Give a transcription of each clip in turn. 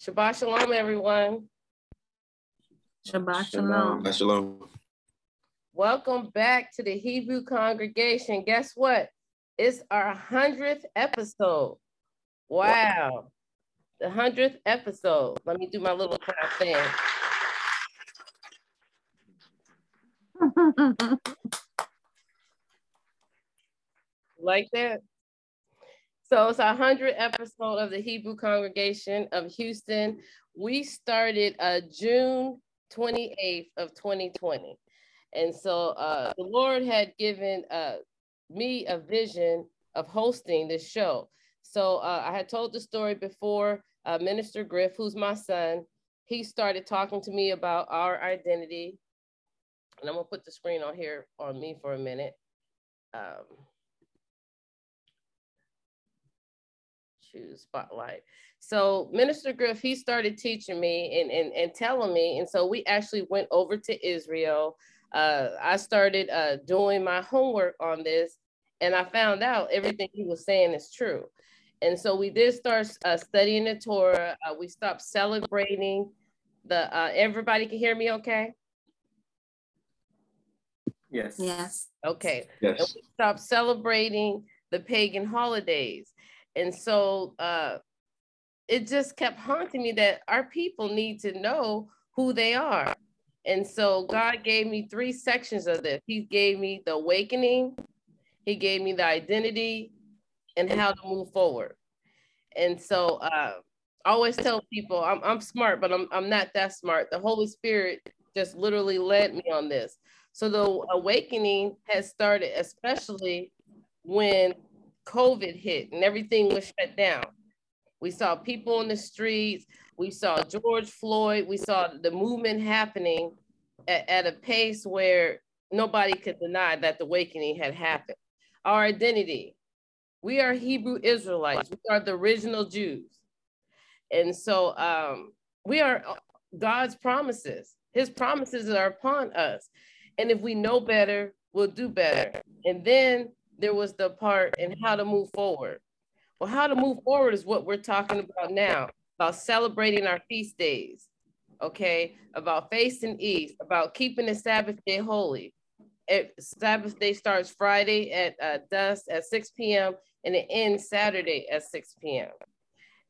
Shabbat shalom, everyone. Shabbat shalom. Shabbat shalom. Welcome back to the Hebrew congregation. Guess what? It's our 100th episode. Wow. The 100th episode. Let me do my little clap thing. like that? So it's our 100th episode of the Hebrew Congregation of Houston. We started uh, June 28th of 2020. And so uh, the Lord had given uh, me a vision of hosting this show. So uh, I had told the story before. Uh, Minister Griff, who's my son, he started talking to me about our identity. And I'm gonna put the screen on here on me for a minute. Um, choose spotlight. So Minister Griff, he started teaching me and, and, and telling me. And so we actually went over to Israel. Uh, I started uh, doing my homework on this and I found out everything he was saying is true. And so we did start uh, studying the Torah. Uh, we stopped celebrating the, uh, everybody can hear me okay? Yes. Yes. Okay. Yes. And we stopped celebrating the pagan holidays. And so uh, it just kept haunting me that our people need to know who they are. And so God gave me three sections of this. He gave me the awakening, He gave me the identity, and how to move forward. And so uh, I always tell people I'm, I'm smart, but I'm, I'm not that smart. The Holy Spirit just literally led me on this. So the awakening has started, especially when COVID hit and everything was shut down. We saw people in the streets. We saw George Floyd. We saw the movement happening at, at a pace where nobody could deny that the awakening had happened. Our identity, we are Hebrew Israelites. We are the original Jews. And so um, we are God's promises. His promises are upon us. And if we know better, we'll do better. And then there was the part in how to move forward. Well, how to move forward is what we're talking about now, about celebrating our feast days, okay? About facing east, about keeping the Sabbath day holy. It, Sabbath day starts Friday at uh, dusk at 6 p.m. and it ends Saturday at 6 p.m.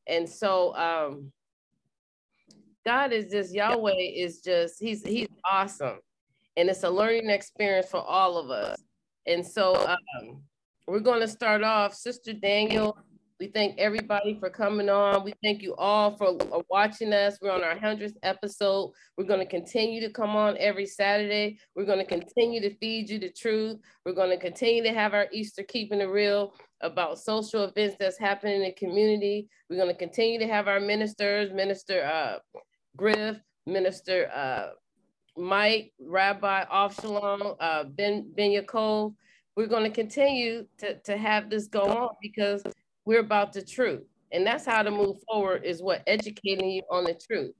And so um, God is just, Yahweh is just, he's, he's awesome. And it's a learning experience for all of us. And so um, we're going to start off. Sister Daniel, we thank everybody for coming on. We thank you all for watching us. We're on our 100th episode. We're going to continue to come on every Saturday. We're going to continue to feed you the truth. We're going to continue to have our Easter Keeping It Real about social events that's happening in the community. We're going to continue to have our ministers, Minister uh, Griff, Minister uh, Mike, Rabbi Avshalom, uh, Ben Ben Yaakov, we're going to continue to, to have this go on because we're about the truth. And that's how to move forward is what educating you on the truth.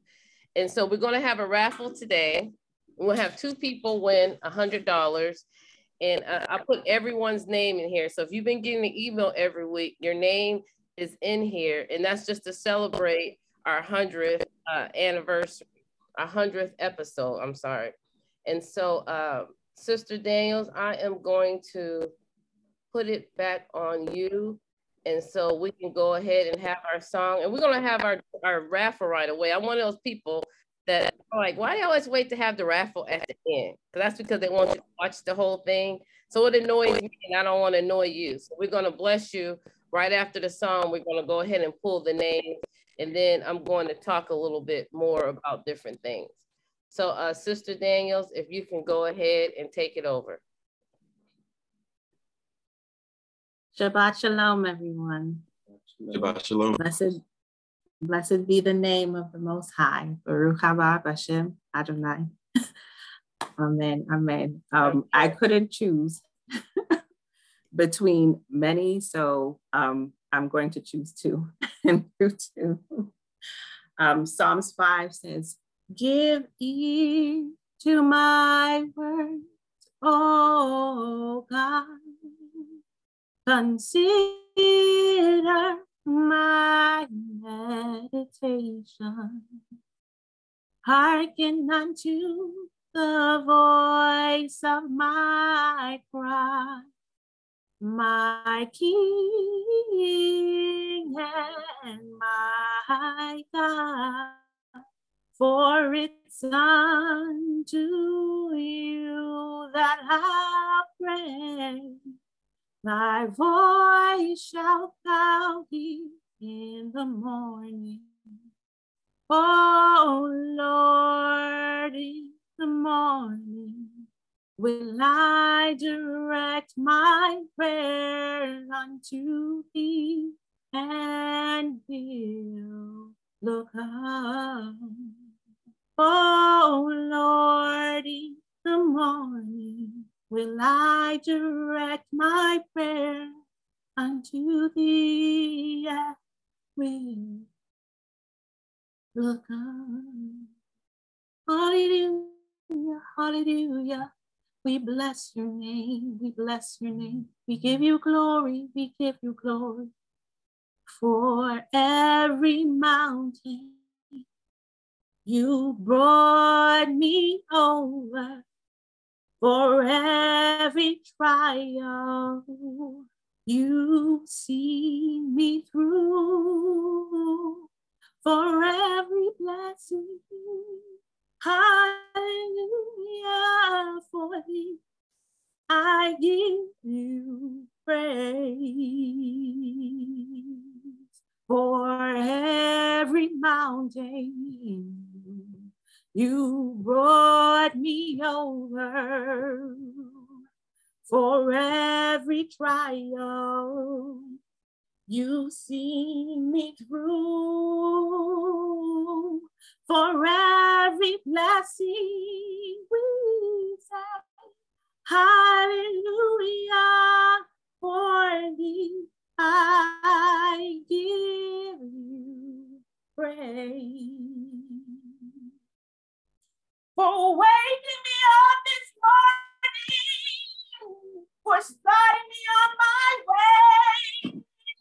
And so we're going to have a raffle today. We'll have two people win a hundred dollars. And uh, I put everyone's name in here. So if you've been getting an email every week, your name is in here. And that's just to celebrate our 100th uh, anniversary a hundredth episode. I'm sorry. And so, uh, Sister Daniels, I am going to put it back on you. And so we can go ahead and have our song. And we're going to have our, our raffle right away. I'm one of those people that like, why do you always wait to have the raffle at the end? Because that's because they want you to watch the whole thing. So it annoys me and I don't want to annoy you. So we're going to bless you right after the song. We're going to go ahead and pull the names and then I'm going to talk a little bit more about different things. So uh, Sister Daniels, if you can go ahead and take it over. Shabbat Shalom, everyone. Shabbat Shalom. Blessed, blessed be the name of the Most High. Baruch haba Hashem Adonai. amen. Amen. Um, I couldn't choose between many, so um, I'm going to choose two and do two. Um, Psalms 5 says, Give ear to my words, O God. Consider my meditation. Hearken unto the voice of my cry, my King and my God. For it's unto you that I pray. Thy voice shall thou hear in the morning. Oh Lord, in the morning will I direct my prayer unto thee and will look up. Oh Lord, in the morning will I direct my prayer unto thee. I will look up. Hallelujah, hallelujah. We bless your name, we bless your name. We give you glory, we give you glory. For every mountain you brought me over for every trial you see me through for every blessing hallelujah for thee I give you praise for every mountain you brought me over for every trial. You see me through for every blessing. We say, Hallelujah for thee. I give you praise for waking me up this morning, for starting me on my way,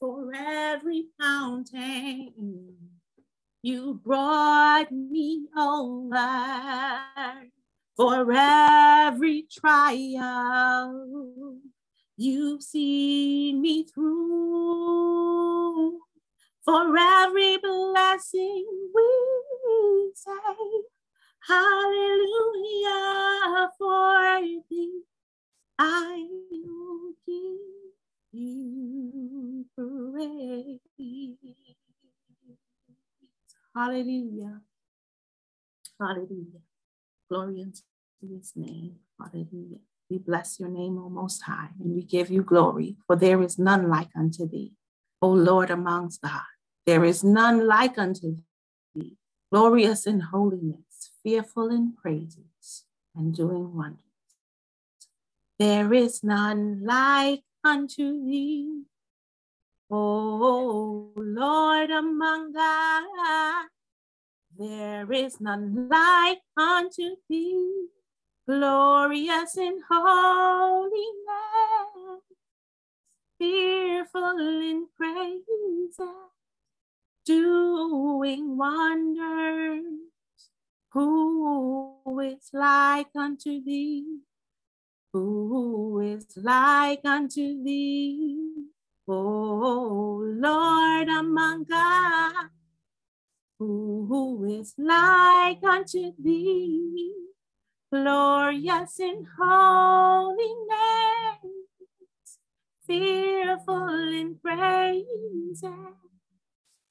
for every fountain. You brought me over for every trial you've seen me through. For every blessing we say Hallelujah for thee. I will give Hallelujah. Hallelujah. Glory unto his name. Hallelujah. We bless your name, O Most High, and we give you glory, for there is none like unto thee, O Lord amongst God. There is none like unto thee, glorious in holiness fearful in praises and doing wonders. There is none like unto thee, O Lord among God. There is none like unto thee, glorious in holiness, fearful in praises, doing wonders. Who is like unto thee? Who is like unto thee? O Lord among God, who is like unto thee? Glorious in holiness, fearful in praises,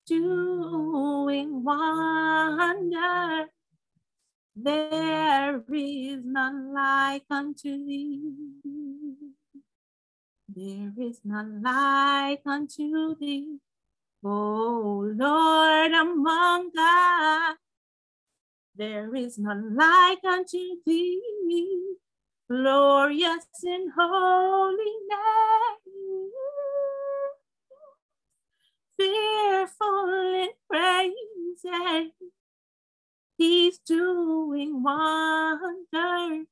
doing wonders. There is none like unto thee. There is none like unto thee. O Lord among God, there is none like unto thee, glorious in holiness, fearful in praises. He's doing wonders.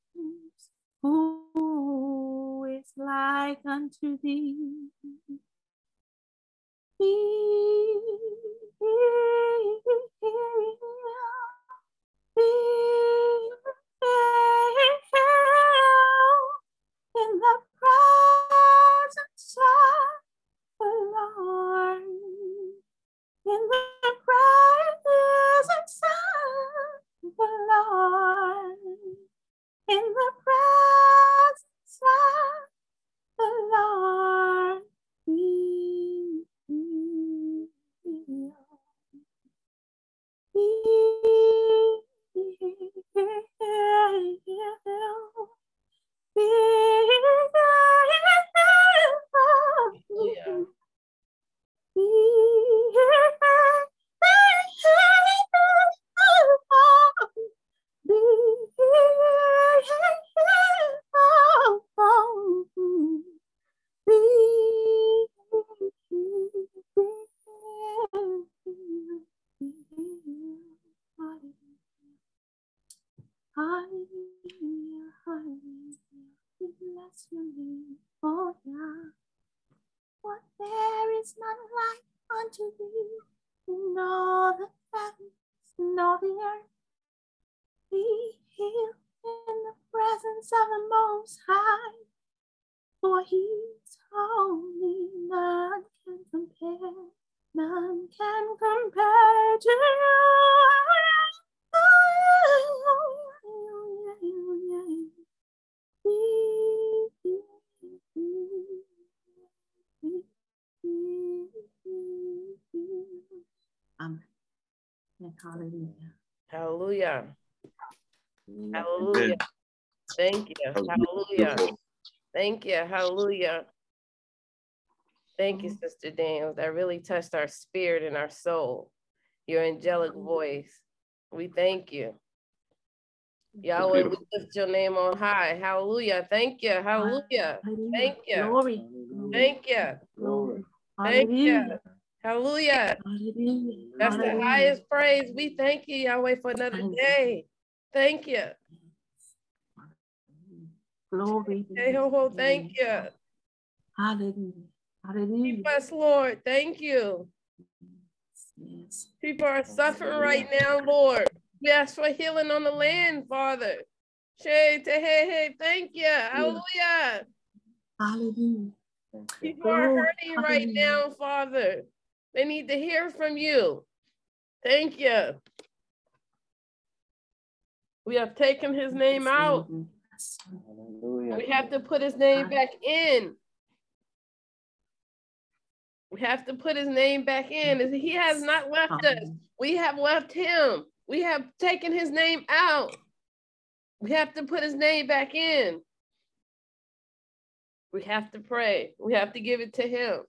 Who is like unto thee? Be, you. Hallelujah. Thank you, mm-hmm. Sister Daniels. That really touched our spirit and our soul. Your angelic mm-hmm. voice. We thank you. Yahweh, we lift your name on high. Hallelujah. Thank you. Hallelujah. Thank you. Glory. Thank you. Glory. Thank you. Hallelujah. That's the highest praise. We thank you, Yahweh, for another day. Thank you. Glory. be Hey, ho, to ho, thank you. Hallelujah. Hallelujah. Keep us, Lord. Thank you. Yes. People are suffering right now, Lord. We ask for healing on the land, Father. Shay, te, hey, hey, thank you. Hallelujah. Hallelujah. People are Glory. hurting right now, Father. They need to hear from you. Thank you. We have taken his name out. Yes. We have to put his name back in. We have to put his name back in. He has not left us. We have left him. We have taken his name out. We have to put his name back in. We have to pray. We have to give it to him.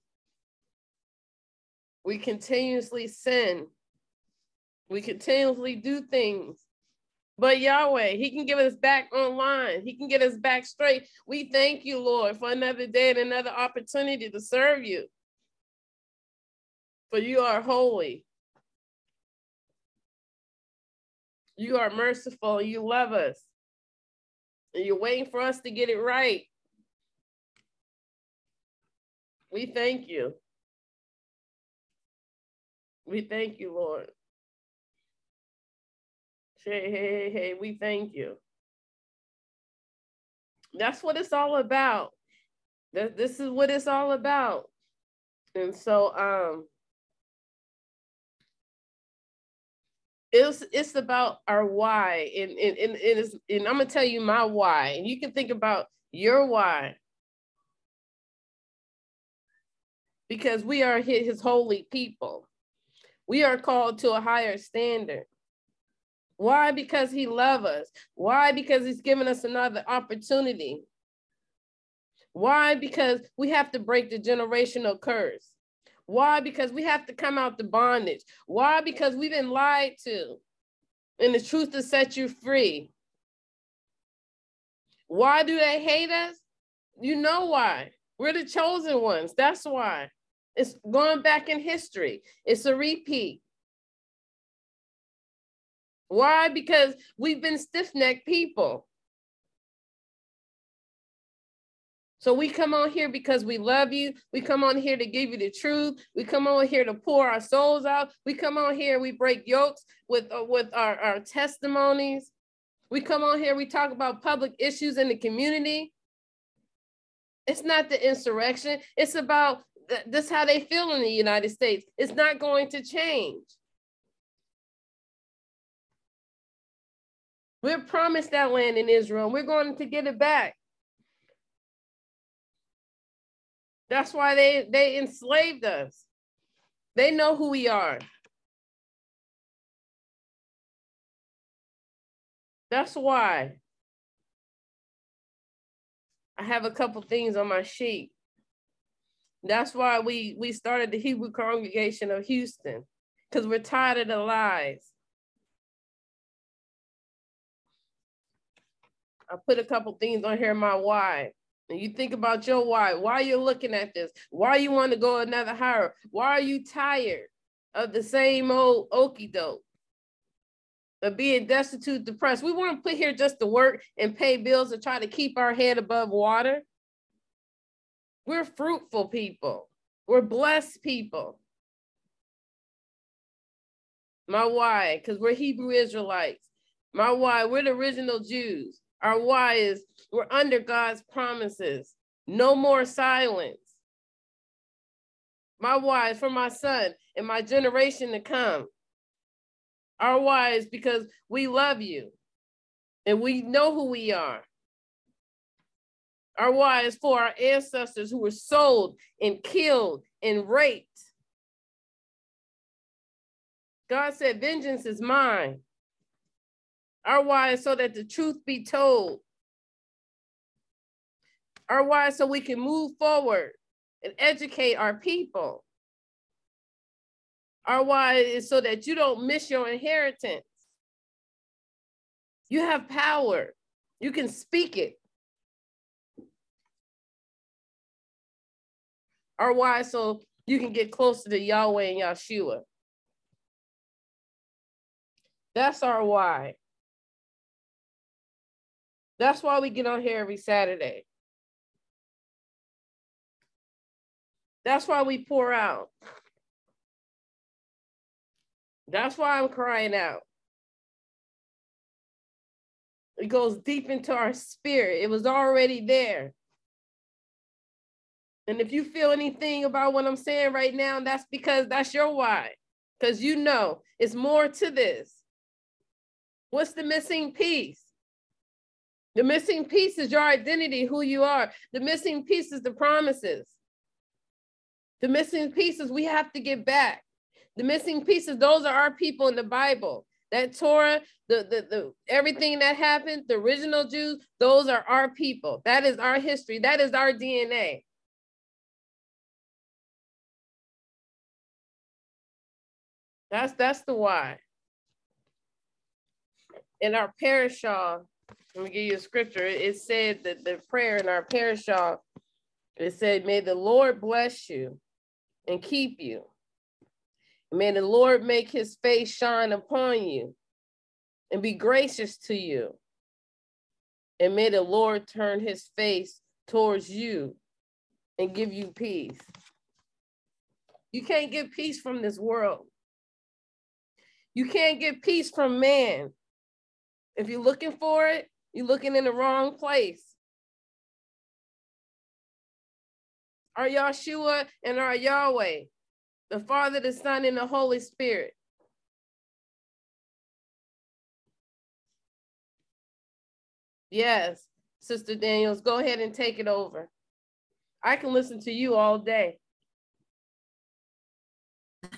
We continuously sin. We continuously do things. But Yahweh, He can give us back online. He can get us back straight. We thank you, Lord, for another day and another opportunity to serve you. For you are holy. You are merciful. You love us. And you're waiting for us to get it right. We thank you. We thank you, Lord. Hey, hey, hey, we thank you. That's what it's all about. This is what it's all about. And so um it's it's about our why. And and, and, and, and I'm gonna tell you my why. And you can think about your why. Because we are his holy people. We are called to a higher standard. Why? Because he loves us. Why? Because he's given us another opportunity. Why? Because we have to break the generational curse. Why? Because we have to come out the bondage. Why? Because we've been lied to. and the truth to set you free. Why do they hate us? You know why. We're the chosen ones. That's why. It's going back in history. It's a repeat. Why? Because we've been stiff necked people. So we come on here because we love you. We come on here to give you the truth. We come on here to pour our souls out. We come on here, we break yokes with, uh, with our, our testimonies. We come on here, we talk about public issues in the community. It's not the insurrection. It's about th- this how they feel in the United States. It's not going to change. We're promised that land in Israel. We're going to get it back. That's why they, they enslaved us. They know who we are. That's why. I have a couple things on my sheet. That's why we, we started the Hebrew Congregation of Houston, because we're tired of the lies. I put a couple things on here, my why. And you think about your why, why you're looking at this, why you want to go another higher, why are you tired of the same old okey doke? Of being destitute, depressed. We want to put here just to work and pay bills to try to keep our head above water. We're fruitful people. We're blessed people. My why, because we're Hebrew Israelites. My why, we're the original Jews. Our why is we're under God's promises. No more silence. My is for my son and my generation to come. Our is because we love you and we know who we are. Our is for our ancestors who were sold and killed and raped. God said, Vengeance is mine. Our why is so that the truth be told. Our why is so we can move forward and educate our people. Our why is so that you don't miss your inheritance. You have power. You can speak it. Our why so you can get closer to Yahweh and Yeshua. That's our why. That's why we get on here every Saturday. That's why we pour out. That's why I'm crying out. It goes deep into our spirit. It was already there. And if you feel anything about what I'm saying right now, that's because that's your why. Because you know it's more to this. What's the missing piece? The missing piece is your identity, who you are. The missing piece is the promises. The missing pieces we have to get back. The missing pieces, those are our people in the Bible. That Torah, the, the, the everything that happened, the original Jews, those are our people. That is our history. That is our DNA. That's that's the why. In our parashah, let me give you a scripture. It said that the prayer in our parashah, it said, May the Lord bless you and keep you. May the Lord make his face shine upon you and be gracious to you. And may the Lord turn his face towards you and give you peace. You can't get peace from this world. You can't get peace from man. If you're looking for it, you're looking in the wrong place. Our Yeshua and our Yahweh, the Father, the Son, and the Holy Spirit. Yes, Sister Daniels, go ahead and take it over. I can listen to you all day.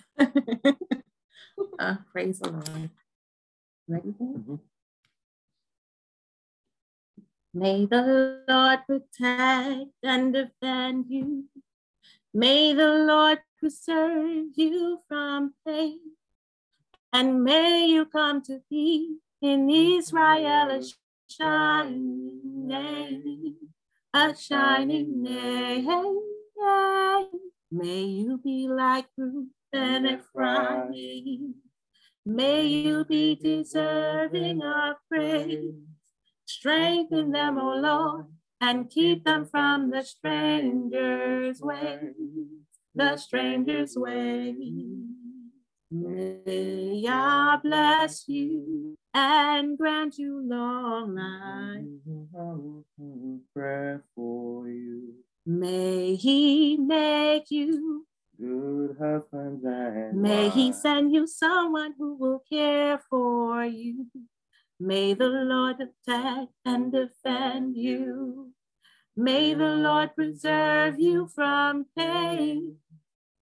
uh, praise the Lord. Ready? Mm-hmm. May the Lord protect and defend you. May the Lord preserve you from pain. And may you come to be in Israel a shining name, a shining name. May you be like Ruth and Ephraim. May you be deserving of praise. Strengthen them, O Lord, and keep them from the stranger's way, the stranger's way. May I bless you and grant you long life. Prayer for you. May he make you good husband and May he send you someone who will care for you. May the Lord protect and defend you. May the Lord preserve you from pain.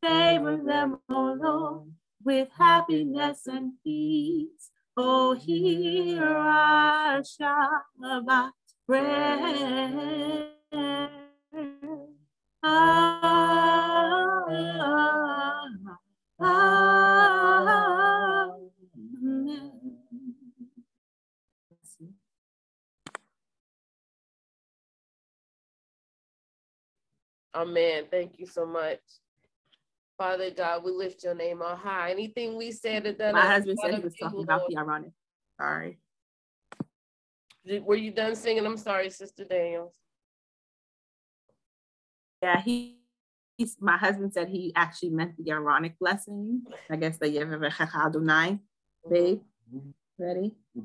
Favor them, O Lord, with happiness and peace. Oh, hear our Shabbat prayer. Amen. Thank you so much. Father God, we lift your name on high. Anything we said or done, My husband said he was you, talking about Lord. the Aaronic. Sorry. Did- Were you done singing? I'm sorry, Sister Daniels. Yeah, he, he's, my husband said he actually meant the Aaronic blessing. I guess the Yevarechecha Adonai. Babe, ready? Mhm.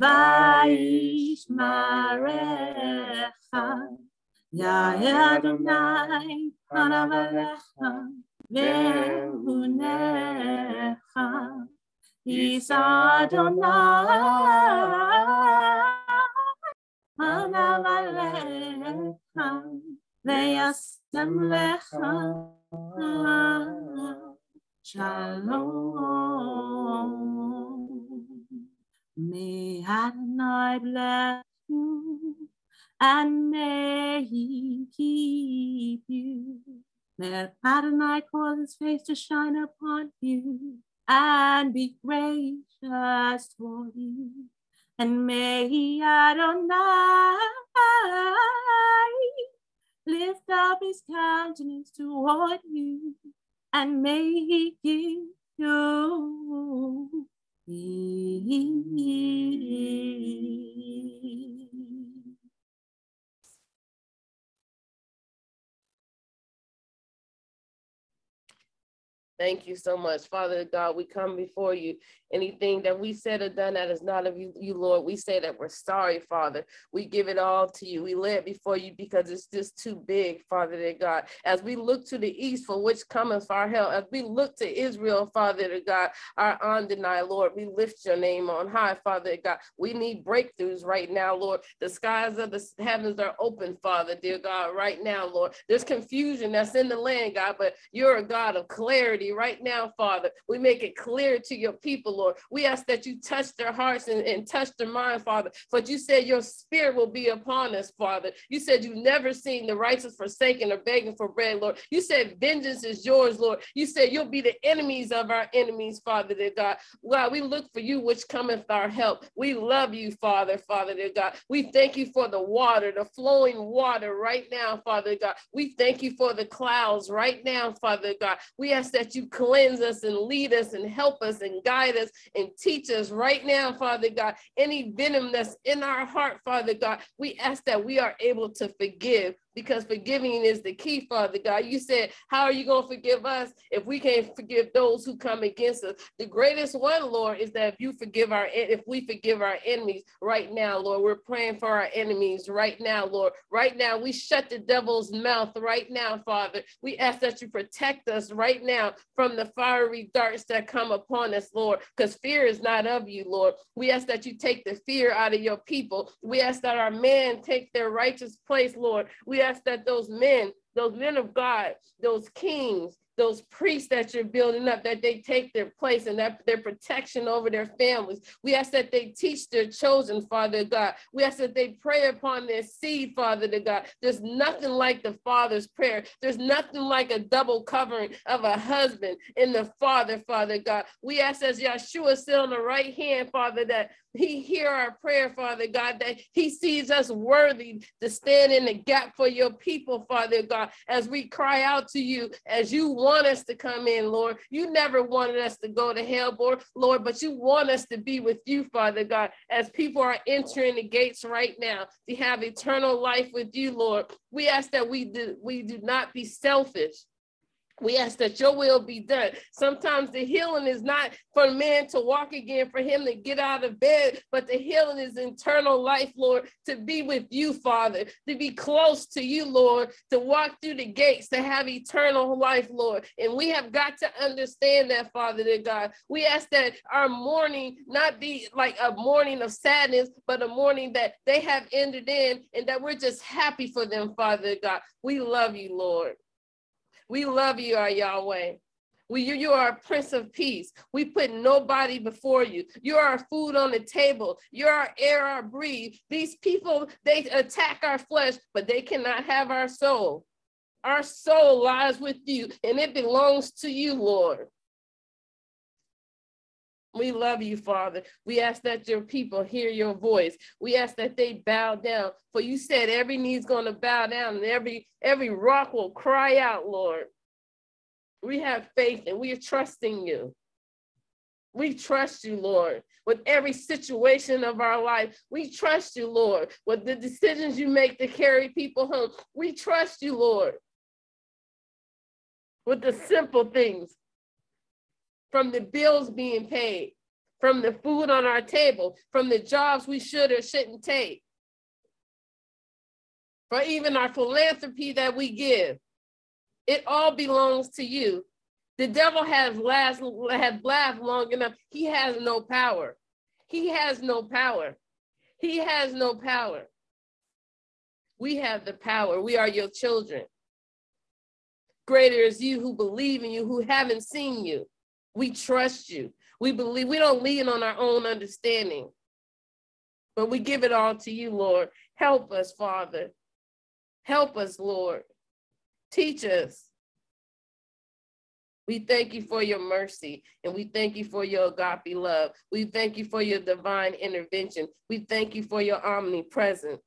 Yevarechecha Adonai. Vaishmarecha. Ya Adonai. Panavalecha. Vehunecha. Is Adonai. Panavalecha. Veyasem lecha. Shalom. May Adonai bless you and may he keep you. May Adonai cause his face to shine upon you and be gracious toward you. And may he Adonai lift up his countenance toward you and may he give you peace. Thank you so much. Father God, we come before you. Anything that we said or done that is not of you, you, Lord, we say that we're sorry, Father. We give it all to you. We lay it before you because it's just too big, Father dear God. As we look to the east, for which cometh our help, as we look to Israel, Father dear God, our undenied Lord, we lift your name on high, Father God. We need breakthroughs right now, Lord. The skies of the heavens are open, Father dear God, right now, Lord. There's confusion that's in the land, God, but you're a God of clarity right now, Father. We make it clear to your people, Lord. We ask that you touch their hearts and, and touch their mind, Father. But you said your spirit will be upon us, Father. You said you've never seen the righteous forsaken or begging for bread, Lord. You said vengeance is yours, Lord. You said you'll be the enemies of our enemies, Father, dear God. God, we look for you, which cometh our help. We love you, Father, Father, dear God. We thank you for the water, the flowing water right now, Father God. We thank you for the clouds right now, Father God. We ask that you cleanse us and lead us and help us and guide us and teach us right now, Father God. Any venom that's in our heart, Father God, we ask that we are able to forgive because forgiving is the key, Father God. You said, How are you going to forgive us if we can't forgive those who come against us? The greatest one, Lord, is that if you forgive our if we forgive our enemies right now, Lord, we're praying for our enemies right now, Lord. Right now, we shut the devil's mouth right now, Father. We ask that you protect us right now from the fiery darts that come upon us, Lord, because fear is not of you, Lord. We ask that you take the fear out of your people. We ask that our men take their righteous place, Lord. We ask that those men, those men of God, those kings, those priests that you're building up, that they take their place and that their protection over their families. We ask that they teach their children, Father God. We ask that they pray upon their seed, Father to God. There's nothing like the Father's prayer. There's nothing like a double covering of a husband in the Father, Father God. We ask as Yeshua sit on the right hand, Father, that he hear our prayer, Father God, that he sees us worthy to stand in the gap for your people, Father God, as we cry out to you, as you want us to come in, Lord. You never wanted us to go to hell, Lord, but you want us to be with you, Father God, as people are entering the gates right now to have eternal life with you, Lord. We ask that we do, we do not be selfish we ask that your will be done. Sometimes the healing is not for man to walk again, for him to get out of bed, but the healing is internal life, Lord, to be with you, Father, to be close to you, Lord, to walk through the gates, to have eternal life, Lord. And we have got to understand that, Father, to God. We ask that our mourning not be like a mourning of sadness, but a mourning that they have ended in and that we're just happy for them, Father, God. We love you, Lord. We love you, our Yahweh. We, you, you are a prince of peace. We put nobody before you. You're our food on the table. You're our air, our breathe. These people, they attack our flesh, but they cannot have our soul. Our soul lies with you, and it belongs to you, Lord. We love you, Father. We ask that your people hear your voice. We ask that they bow down. For you said every knee's going to bow down and every every rock will cry out, Lord. We have faith and we are trusting you. We trust you, Lord, with every situation of our life. We trust you, Lord, with the decisions you make to carry people home. We trust you, Lord, with the simple things from the bills being paid, from the food on our table, from the jobs we should or shouldn't take, for even our philanthropy that we give. It all belongs to you. The devil has last has laughed long enough. He has no power. He has no power. He has no power. We have the power. We are your children. Greater is you who believe in you, who haven't seen you. We trust you. We believe we don't lean on our own understanding, but we give it all to you, Lord. Help us, Father. Help us, Lord. Teach us. We thank you for your mercy and we thank you for your agape love. We thank you for your divine intervention. We thank you for your omnipresence.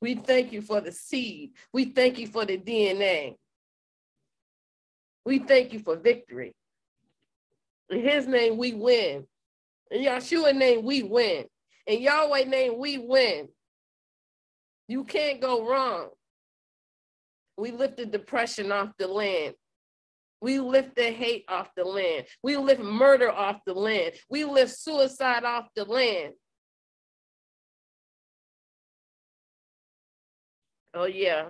We thank you for the seed. We thank you for the DNA. We thank you for victory. In his name, we win. In Yeshua name, we win. In Yahweh name, we win. You can't go wrong. We lift the depression off the land. We lift the hate off the land. We lift murder off the land. We lift suicide off the land. Oh, yeah.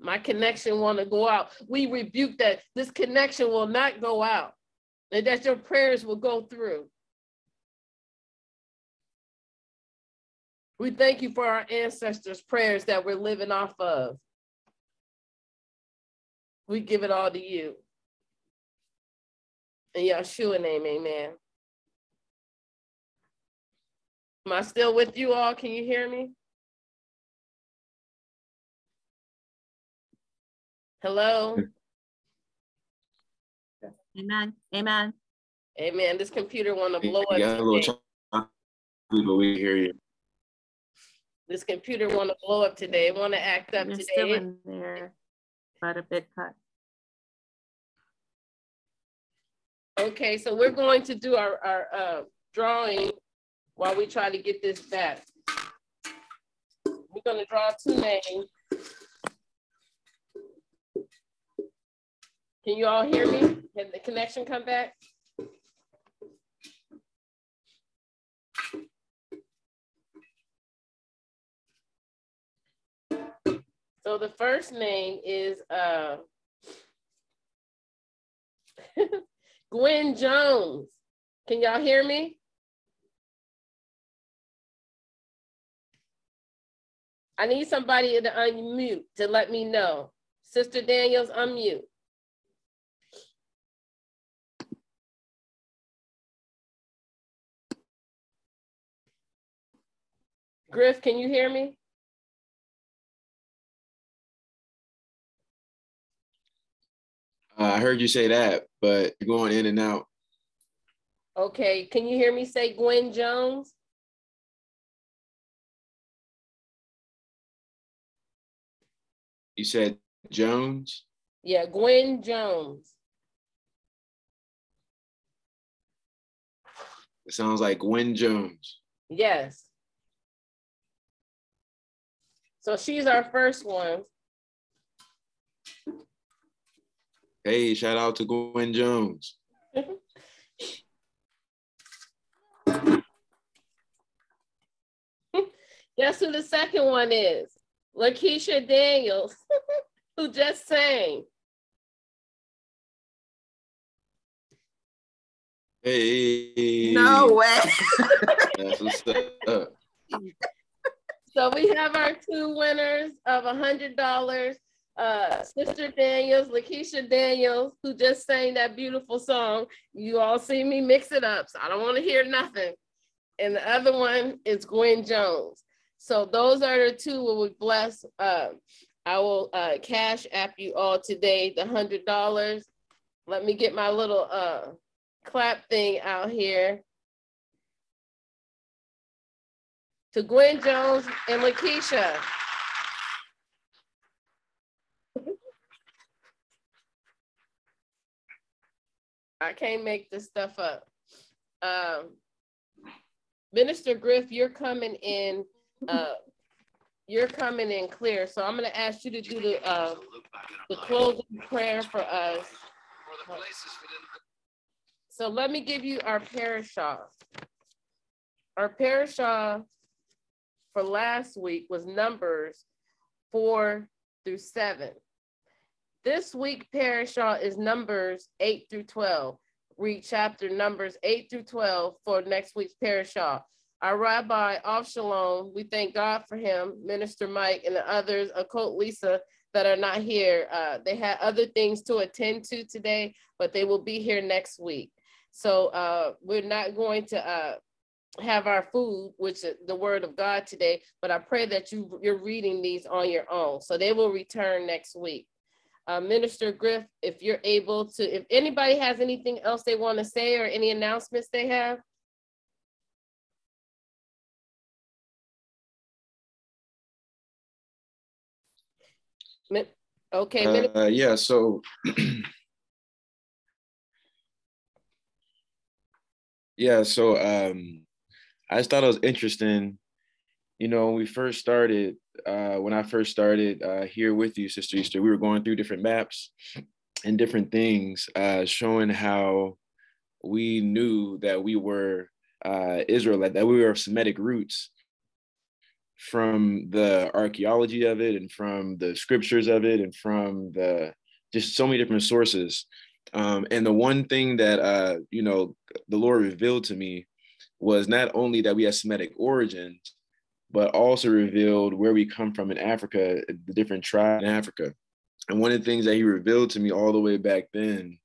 My connection want to go out. We rebuke that this connection will not go out and that your prayers will go through. We thank you for our ancestors' prayers that we're living off of. We give it all to you. In Yeshua name, amen. Am I still with you all? Can you hear me? Hello. Amen. Amen. Amen. This computer want to blow up. Yeah, today. but we hear you. This computer want to blow up today. Want to act up You're today. still in there, but a bit cut. Okay, so we're going to do our, our uh, drawing while we try to get this back. We're going to draw two names. Can you all hear me? Can the connection come back? So the first name is uh, Gwen Jones. Can y'all hear me? I need somebody to unmute to let me know. Sister Daniels, unmute. Griff, can you hear me? Uh, I heard you say that, but you're going in and out. Okay, can you hear me say Gwen Jones? You said Jones? Yeah, Gwen Jones. It sounds like Gwen Jones. Yes. So she's our first one. Hey, shout out to Gwen Jones. Guess who the second one is? Lakeisha Daniels, who just sang. Hey. No way. That's what's up. So we have our two winners of a hundred dollars. Uh, Sister Daniels, Lakeisha Daniels, who just sang that beautiful song. You all see me mix it up, so I don't want to hear nothing. And the other one is Gwen Jones. So those are the two we would bless. Uh, I will uh, cash app you all today the hundred dollars. Let me get my little uh, clap thing out here. To Gwen Jones and Lakeisha. I can't make this stuff up. Um, Minister Griff, you're coming in. Uh, you're coming in clear, so I'm going to ask you to do the uh, the closing prayer for us. So let me give you our parashah. Our parashah for last week was Numbers four through seven. This week parashah is Numbers eight through 12. Read chapter Numbers eight through 12 for next week's parashah. Our Rabbi Avshalom, we thank God for him, Minister Mike, and the others, Occult Lisa, that are not here. Uh, they had other things to attend to today, but they will be here next week. So uh, we're not going to uh, have our food, which is the word of God today, but I pray that you, you're reading these on your own. So they will return next week. Uh, Minister Griff, if you're able to, if anybody has anything else they want to say or any announcements they have. Okay. Uh, yeah, so yeah, so um I just thought it was interesting. You know, when we first started, uh, when I first started uh, here with you, Sister Easter, we were going through different maps and different things, uh, showing how we knew that we were uh, Israelite, that we were of Semitic roots from the archaeology of it and from the scriptures of it and from the just so many different sources. Um, and the one thing that uh, you know the Lord revealed to me was not only that we had Semitic origins, but also revealed where we come from in Africa, the different tribes in Africa. And one of the things that he revealed to me all the way back then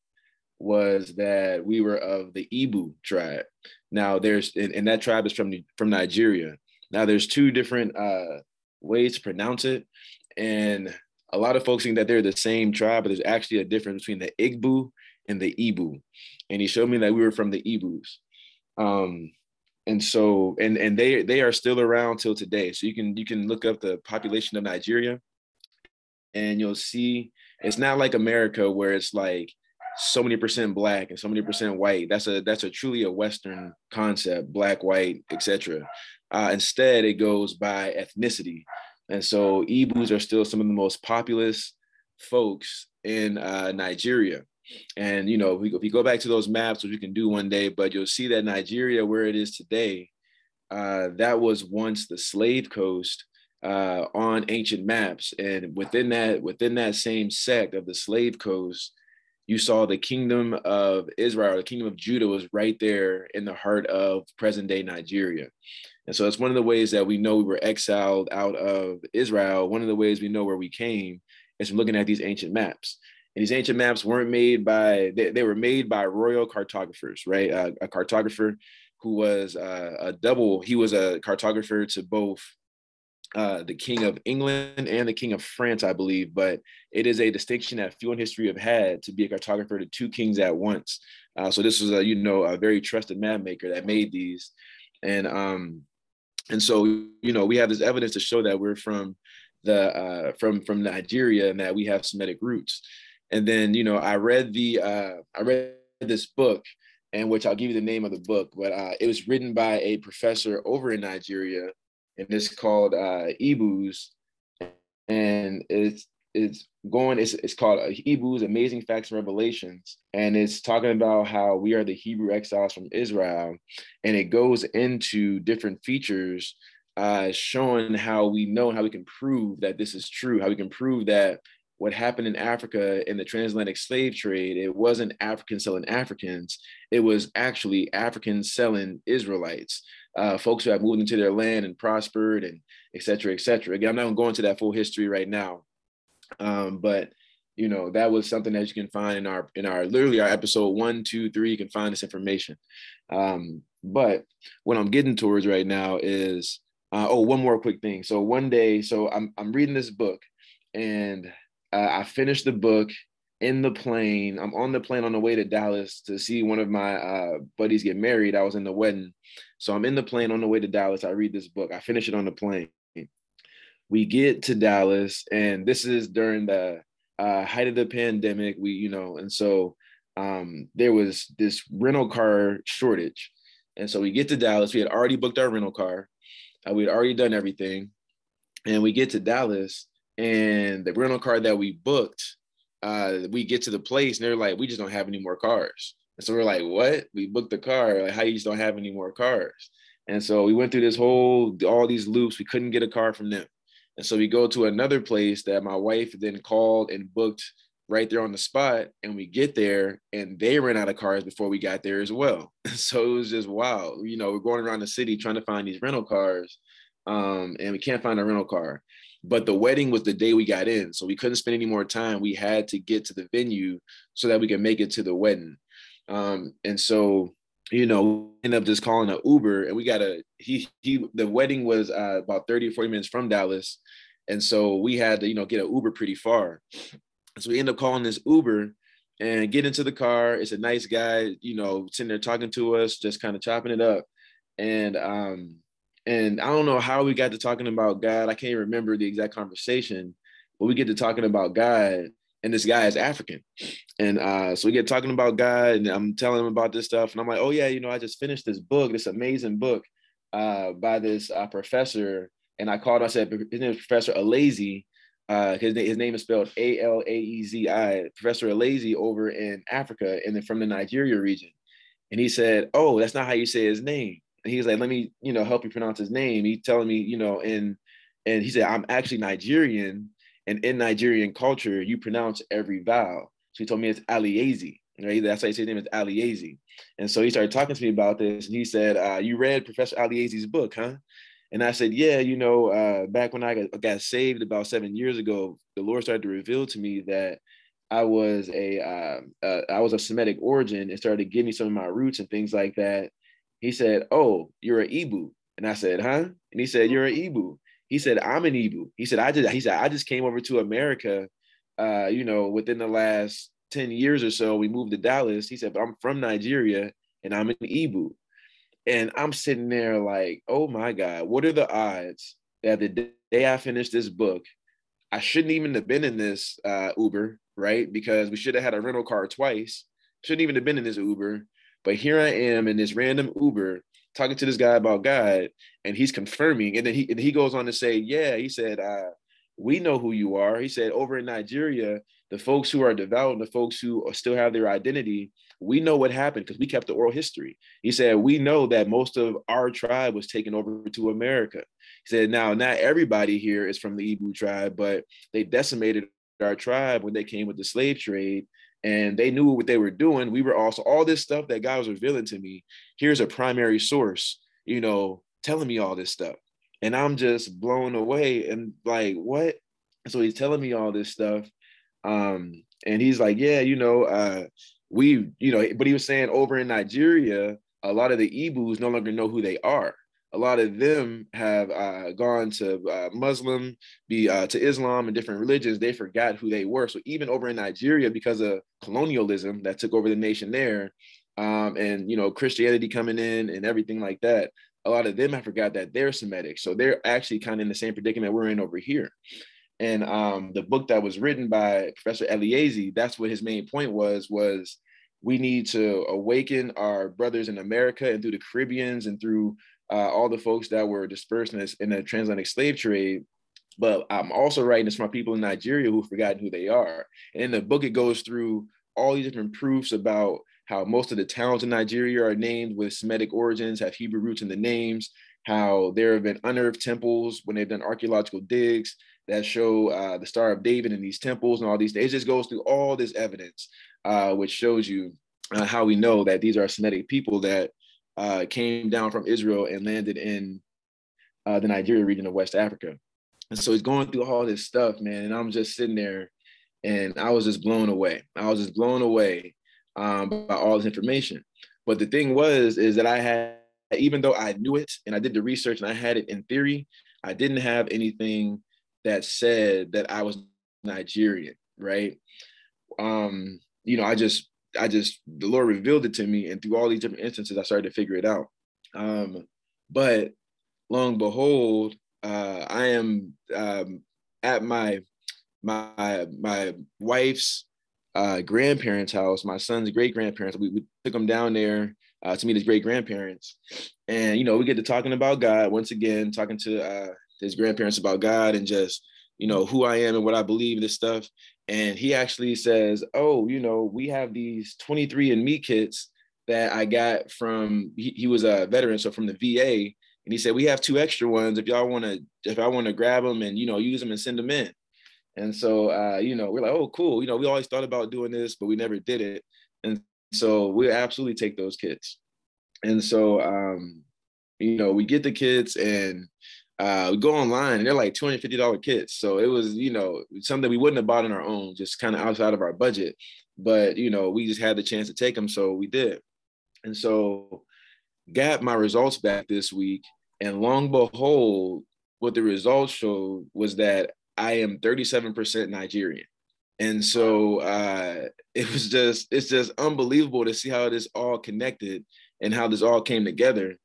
was that we were of the Ibo tribe. Now there's and, and that tribe is from from Nigeria. Now there's two different uh, ways to pronounce it, and a lot of folks think that they're the same tribe, but there's actually a difference between the Igbo and the Ibo. And he showed me that we were from the Ibos. Um, and so and and they they are still around till today. So you can you can look up the population of Nigeria, and you'll see it's not like America where it's like so many percent black and so many percent white. That's a that's a truly a Western concept, black, white, etc. Uh, instead, it goes by ethnicity, and so Ibos are still some of the most populous folks in uh, Nigeria. And you know, if we, if we go back to those maps, which we can do one day, but you'll see that Nigeria, where it is today, uh, that was once the slave coast uh, on ancient maps, and within that within that same sect of the slave coast, you saw the kingdom of Israel, the kingdom of Judah was right there in the heart of present day Nigeria. And so it's one of the ways that we know we were exiled out of Israel. One of the ways we know where we came is from looking at these ancient maps. And these ancient maps weren't made by, they, they were made by royal cartographers, right? Uh, a cartographer who was uh, a double. He was a cartographer to both uh, the King of England and the King of France, I believe. But it is a distinction that few in history have had to be a cartographer to two kings at once. Uh, so this was a you know a very trusted map maker that made these, and um, and so you know we have this evidence to show that we're from the uh, from from Nigeria and that we have Semitic roots. And then you know I read the uh, I read this book, and which I'll give you the name of the book, but uh, it was written by a professor over in Nigeria, and it's called uh, Igbos, and it's it's going it's, it's called uh, Igbos Amazing Facts and Revelations, and it's talking about how we are the Hebrew exiles from Israel, and it goes into different features uh, showing how we know how we can prove that this is true, how we can prove that what happened in Africa in the transatlantic slave trade, it wasn't Africans selling Africans, it was actually Africans selling Israelites, uh, folks who have moved into their land and prospered and et cetera, et cetera. Again, I'm not going to go into that full history right now, um, but you know that was something that you can find in our in our literally our episode one, two, three. You can find this information. Um, but what I'm getting towards right now is uh, oh, one more quick thing. So one day, so I'm I'm reading this book, and uh, I finished the book in the plane. I'm on the plane on the way to Dallas to see one of my uh, buddies get married. I was in the wedding, so I'm in the plane on the way to Dallas. I read this book. I finish it on the plane. We get to Dallas, and this is during the uh, height of the pandemic. We, you know, and so um, there was this rental car shortage, and so we get to Dallas. We had already booked our rental car uh, we'd already done everything. And we get to Dallas, and the rental car that we booked, uh, we get to the place, and they're like, we just don't have any more cars. And so we're like, what? We booked the car. Like, how you just don't have any more cars? And so we went through this whole, all these loops. We couldn't get a car from them. And so we go to another place that my wife then called and booked right there on the spot. And we get there and they ran out of cars before we got there as well. so it was just wow. You know, we're going around the city trying to find these rental cars um, and we can't find a rental car. But the wedding was the day we got in. So we couldn't spend any more time. We had to get to the venue so that we could make it to the wedding. Um, and so, you know, end up just calling an Uber and we got a, he, he, the wedding was uh, about 30 or 40 minutes from Dallas. And so we had to, you know, get an Uber pretty far. So we end up calling this Uber and get into the car. It's a nice guy, you know, sitting there talking to us, just kind of chopping it up. And um, and I don't know how we got to talking about God. I can't remember the exact conversation, but we get to talking about God, and this guy is African. And uh, so we get talking about God, and I'm telling him about this stuff, and I'm like, oh yeah, you know, I just finished this book, this amazing book uh, by this uh, professor. And I called, I said, his name is Professor Alaezi, uh, his, his name is spelled A L A E Z I, Professor Alaezi over in Africa and then from the Nigeria region. And he said, Oh, that's not how you say his name. He's like, Let me, you know, help you pronounce his name. He's telling me, you know, and and he said, I'm actually Nigerian. And in Nigerian culture, you pronounce every vowel. So he told me it's Aliezi. Right? That's why his name is Aliezi. And so he started talking to me about this. And he said, uh, You read Professor Aliezi's book, huh? And I said, yeah, you know, uh, back when I got, got, saved about seven years ago, the Lord started to reveal to me that I was a uh, uh, I was of Semitic origin and started to give me some of my roots and things like that. He said, "Oh, you're an Igbo," and I said, "Huh?" And he said, "You're an Igbo." He said, "I'm an Igbo." He said, "I just," he said, "I just came over to America, uh, you know, within the last ten years or so. We moved to Dallas." He said, "But I'm from Nigeria and I'm an Igbo." And I'm sitting there like, oh my God, what are the odds that the day I finish this book, I shouldn't even have been in this uh, Uber, right? Because we should have had a rental car twice. Shouldn't even have been in this Uber. But here I am in this random Uber talking to this guy about God, and he's confirming. And then he and he goes on to say, Yeah, he said, uh, we know who you are. He said, over in Nigeria, the folks who are devout and the folks who still have their identity, we know what happened because we kept the oral history. He said, we know that most of our tribe was taken over to America. He said, now, not everybody here is from the Igbo tribe, but they decimated our tribe when they came with the slave trade and they knew what they were doing. We were also all this stuff that God was revealing to me. Here's a primary source, you know, telling me all this stuff. And I'm just blown away and like, what? So he's telling me all this stuff. Um, and he's like, yeah, you know, uh, we, you know, but he was saying over in Nigeria, a lot of the Ibos no longer know who they are. A lot of them have uh, gone to uh, Muslim, be uh, to Islam and different religions. They forgot who they were. So even over in Nigeria, because of colonialism that took over the nation there, um, and you know Christianity coming in and everything like that, a lot of them have forgot that they're Semitic. So they're actually kind of in the same predicament we're in over here. And um, the book that was written by Professor Alaezi, that's what his main point was, was we need to awaken our brothers in America and through the Caribbeans and through uh, all the folks that were dispersed in, this, in the transatlantic slave trade. But I'm also writing this from people in Nigeria who've forgotten who they are. And in the book, it goes through all these different proofs about how most of the towns in Nigeria are named with Semitic origins, have Hebrew roots in the names, how there have been unearthed temples when they've done archaeological digs that show uh, the Star of David in these temples and all these. things. It just goes through all this evidence uh, which shows you uh, how we know that these are Semitic people that uh, came down from Israel and landed in uh, the Nigeria region of West Africa. And so he's going through all this stuff, man. And I'm just sitting there and I was just blown away. I was just blown away um, by all this information. But the thing was, is that I had, even though I knew it and I did the research and I had it in theory, I didn't have anything that said that I was Nigerian, right? Um, you know, I just, I just, the Lord revealed it to me. And through all these different instances, I started to figure it out. Um, but long behold, uh, I am um, at my, my, my wife's uh, grandparents' house, my son's great grandparents. We, we took him down there uh, to meet his great grandparents. And, you know, we get to talking about God once again, talking to uh, his grandparents about God and just, you know, who I am and what I believe, this stuff and he actually says, "Oh, you know, we have these 23andMe kits that I got from he, he, was a veteran, so from the VA." And he said, "We have two extra ones if y'all want to if I want to grab them and you know use them and send them in." And so, uh, you know, we're like, "Oh, cool." You know, we always thought about doing this, but we never did it. And so we absolutely take those kits. And so, um, you know, we get the kits and uh, we go online and they're like $250 kits. So it was, you know, something we wouldn't have bought on our own, just kind of outside of our budget. But, you know, we just had the chance to take them. So we did. And so got my results back this week. And long behold, what the results showed was that I am 37% Nigerian. And so uh, it was just, it's just unbelievable to see how this all connected and how this all came together.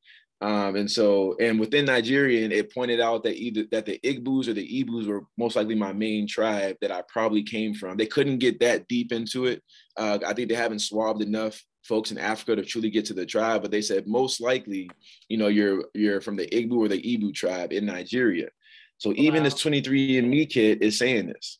Um, and so, and within Nigerian, it pointed out that either that the Igbos or the Ibos were most likely my main tribe that I probably came from. They couldn't get that deep into it. Uh, I think they haven't swabbed enough folks in Africa to truly get to the tribe, but they said most likely, you know, you're you're from the Igbo or the Ibo tribe in Nigeria. So even this 23andMe kit is saying this.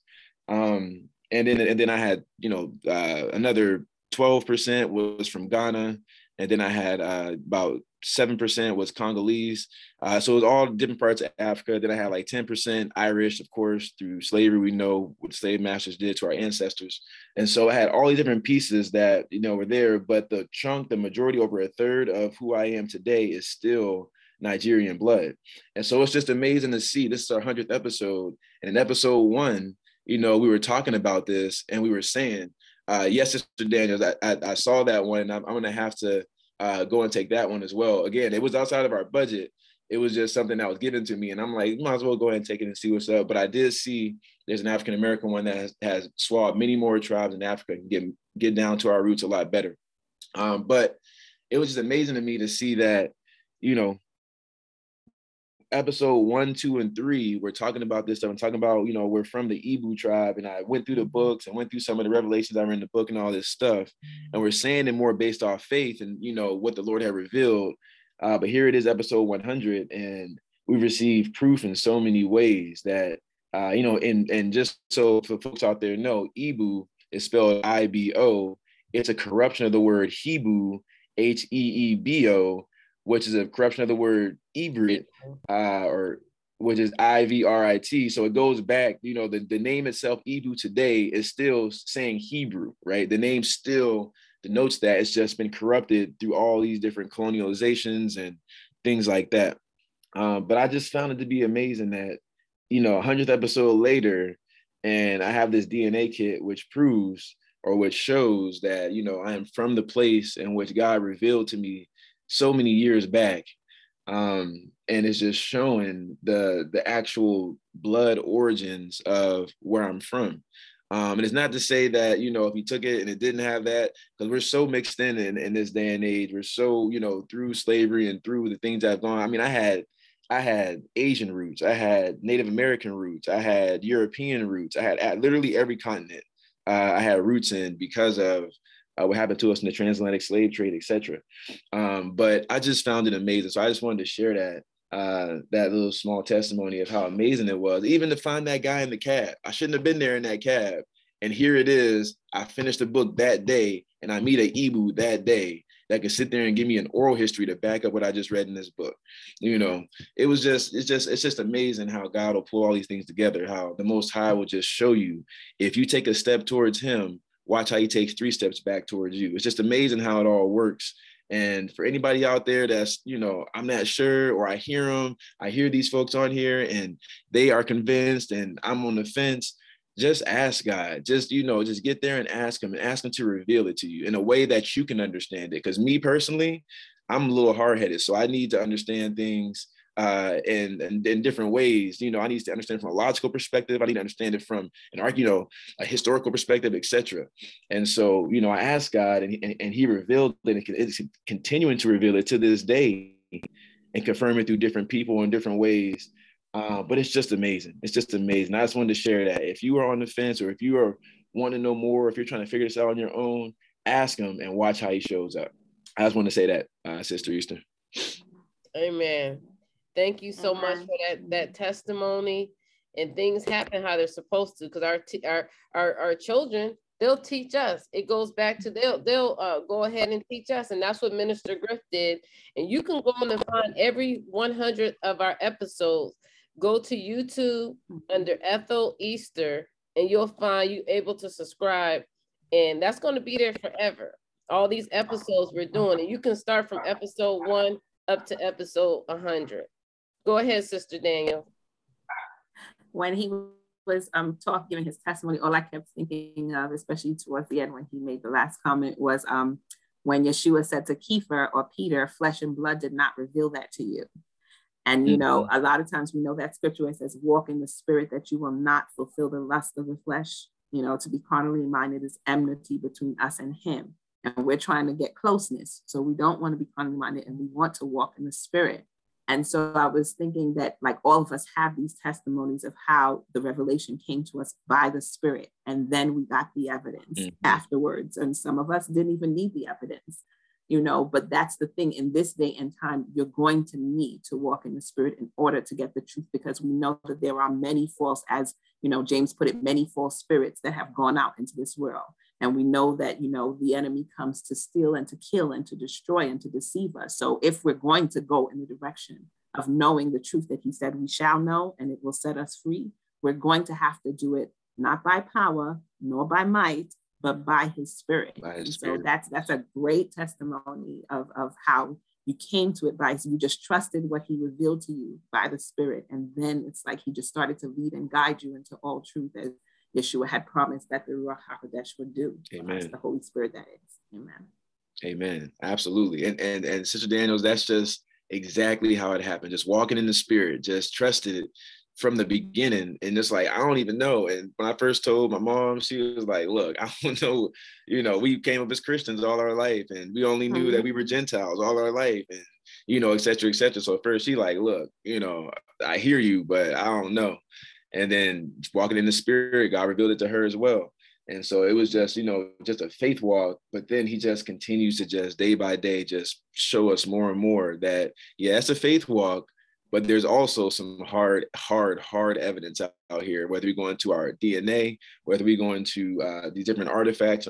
Um, and then and then I had, you know, uh, another 12% was from Ghana. And then I had uh, about 7% was Congolese. Uh, so it was all different parts of Africa. Then I had like 10% Irish, of course, through slavery. We know what slave masters did to our ancestors. And so I had all these different pieces that, you know, were there. But the chunk, the majority, over a third of who I am today is still Nigerian blood. And so it's just amazing to see. This is our 100th episode. And in episode one, you know, we were talking about this and we were saying, uh, yes, Sister Daniels, I, I, I saw that one I'm, I'm going to have to uh, go and take that one as well. Again, it was outside of our budget. It was just something that was given to me, and I'm like, might as well go ahead and take it and see what's up. But I did see there's an African American one that has, has swabbed many more tribes in Africa and get get down to our roots a lot better. Um, but it was just amazing to me to see that, you know, episode one, two, and three, we're talking about this stuff and talking about, you know, we're from the Ibo tribe. And I went through the books and went through some of the revelations that were in the book and all this stuff. And we're saying it more based off faith and, you know, what the Lord had revealed. Uh, but here it is, episode 100. And we've received proof in so many ways that, uh, you know, and, and just so for folks out there know, Ibo is spelled I B O. It's a corruption of the word Hebrew, H E E B O, which is a corruption of the word Ivrit, uh, or which is I V R I T. So it goes back, you know, the, the name itself, Ibo today, is still saying Hebrew, right? The name still denotes that it's just been corrupted through all these different colonializations and things like that. Um, but I just found it to be amazing that, you know, 100th episode later, and I have this DNA kit which proves or which shows that, you know, I am from the place in which God revealed to me so many years back. Um, and it's just showing the the actual blood origins of where I'm from. Um, and it's not to say that, you know, if he took it and it didn't have that, because we're so mixed in, in in this day and age, we're so, you know, through slavery and through the things I've gone. I mean, I had I had Asian roots, I had Native American roots, I had European roots, I had literally every continent uh, I had roots in because of uh, what happened to us in the transatlantic slave trade, etc. Um, but I just found it amazing. So I just wanted to share that uh, that little small testimony of how amazing it was, even to find that guy in the cab. I shouldn't have been there in that cab. And here it is. I finished the book that day, and I meet a Ibo that day that could sit there and give me an oral history to back up what I just read in this book. You know, it was just, it's just, it's just amazing how God will pull all these things together, how the Most High will just show you if you take a step towards Him, watch how He takes three steps back towards you. It's just amazing how it all works. And for anybody out there that's, you know, I'm not sure, or I hear them, I hear these folks on here and they are convinced and I'm on the fence, just ask God. Just, you know, just get there and ask Him and ask Him to reveal it to you in a way that you can understand it. Because me personally, I'm a little hard headed. So I need to understand things uh, in, in, in different ways. You know, I need to understand from a logical perspective. I need to understand it from an you know, a historical perspective, etc. And so, you know, I asked God, and, and, and He revealed it. And it's continuing to reveal it to this day, and confirm it through different people in different ways. Uh, but it's just amazing. It's just amazing. I just wanted to share that. If you are on the fence, or if you are wanting to know more, if you're trying to figure this out on your own, ask him and watch how he shows up. I just want to say that, uh, Sister Easter. Amen. Thank you so much mm-hmm. for that that mm-hmm. testimony. And things happen how they're supposed to, because our, t- our our our children they'll teach us. It goes back to they'll they'll uh, go ahead and teach us, and that's what Minister Griff did. And you can go on and find every 100 of our episodes. Go to YouTube mm-hmm. under Ethel Easter, and you'll find you able to subscribe, and that's going to be there forever. All these episodes we're doing, and you can start from episode one up to episode 100. Go ahead, Sister Daniel. When he was um talking, giving his testimony, all I kept thinking of, especially towards the end when he made the last comment, was um when Yeshua said to Kepha or Peter, flesh and blood did not reveal that to you. And you know, mm-hmm. a lot of times we know that scripture it says, walk in the spirit that you will not fulfill the lust of the flesh. You know, to be carnally minded is enmity between us and him. And we're trying to get closeness. So we don't want to be carnally minded and we want to walk in the spirit. And so I was thinking that, like, all of us have these testimonies of how the revelation came to us by the Spirit. And then we got the evidence mm-hmm. afterwards. And some of us didn't even need the evidence, you know. But that's the thing in this day and time, you're going to need to walk in the Spirit in order to get the truth, because we know that there are many false, as, you know, James put it, many false spirits that have gone out into this world. And we know that, you know, the enemy comes to steal and to kill and to destroy and to deceive us. So if we're going to go in the direction of knowing the truth that he said we shall know and it will set us free, we're going to have to do it not by power nor by might, but by his spirit. By his spirit. So that's that's a great testimony of, of how you came to it by you just trusted what he revealed to you by the spirit. And then it's like he just started to lead and guide you into all truth as Yeshua had promised that the Ruach HaKodesh would do. Amen. the Holy Spirit that is. Amen. Amen. Absolutely. And and and Sister Daniels, that's just exactly how it happened. Just walking in the spirit, just trusted it from the beginning. And just like, I don't even know. And when I first told my mom, she was like, look, I don't know, you know, we came up as Christians all our life and we only knew mm-hmm. that we were Gentiles all our life and you know, et cetera, et cetera. So first she like, look, you know, I hear you, but I don't know and then walking in the spirit god revealed it to her as well. And so it was just you know just a faith walk. But then he just continues to just day by day just show us more and more that yeah it's a faith walk but there's also some hard hard hard evidence out, here whether we go into our dna whether we go into uh, these different artifacts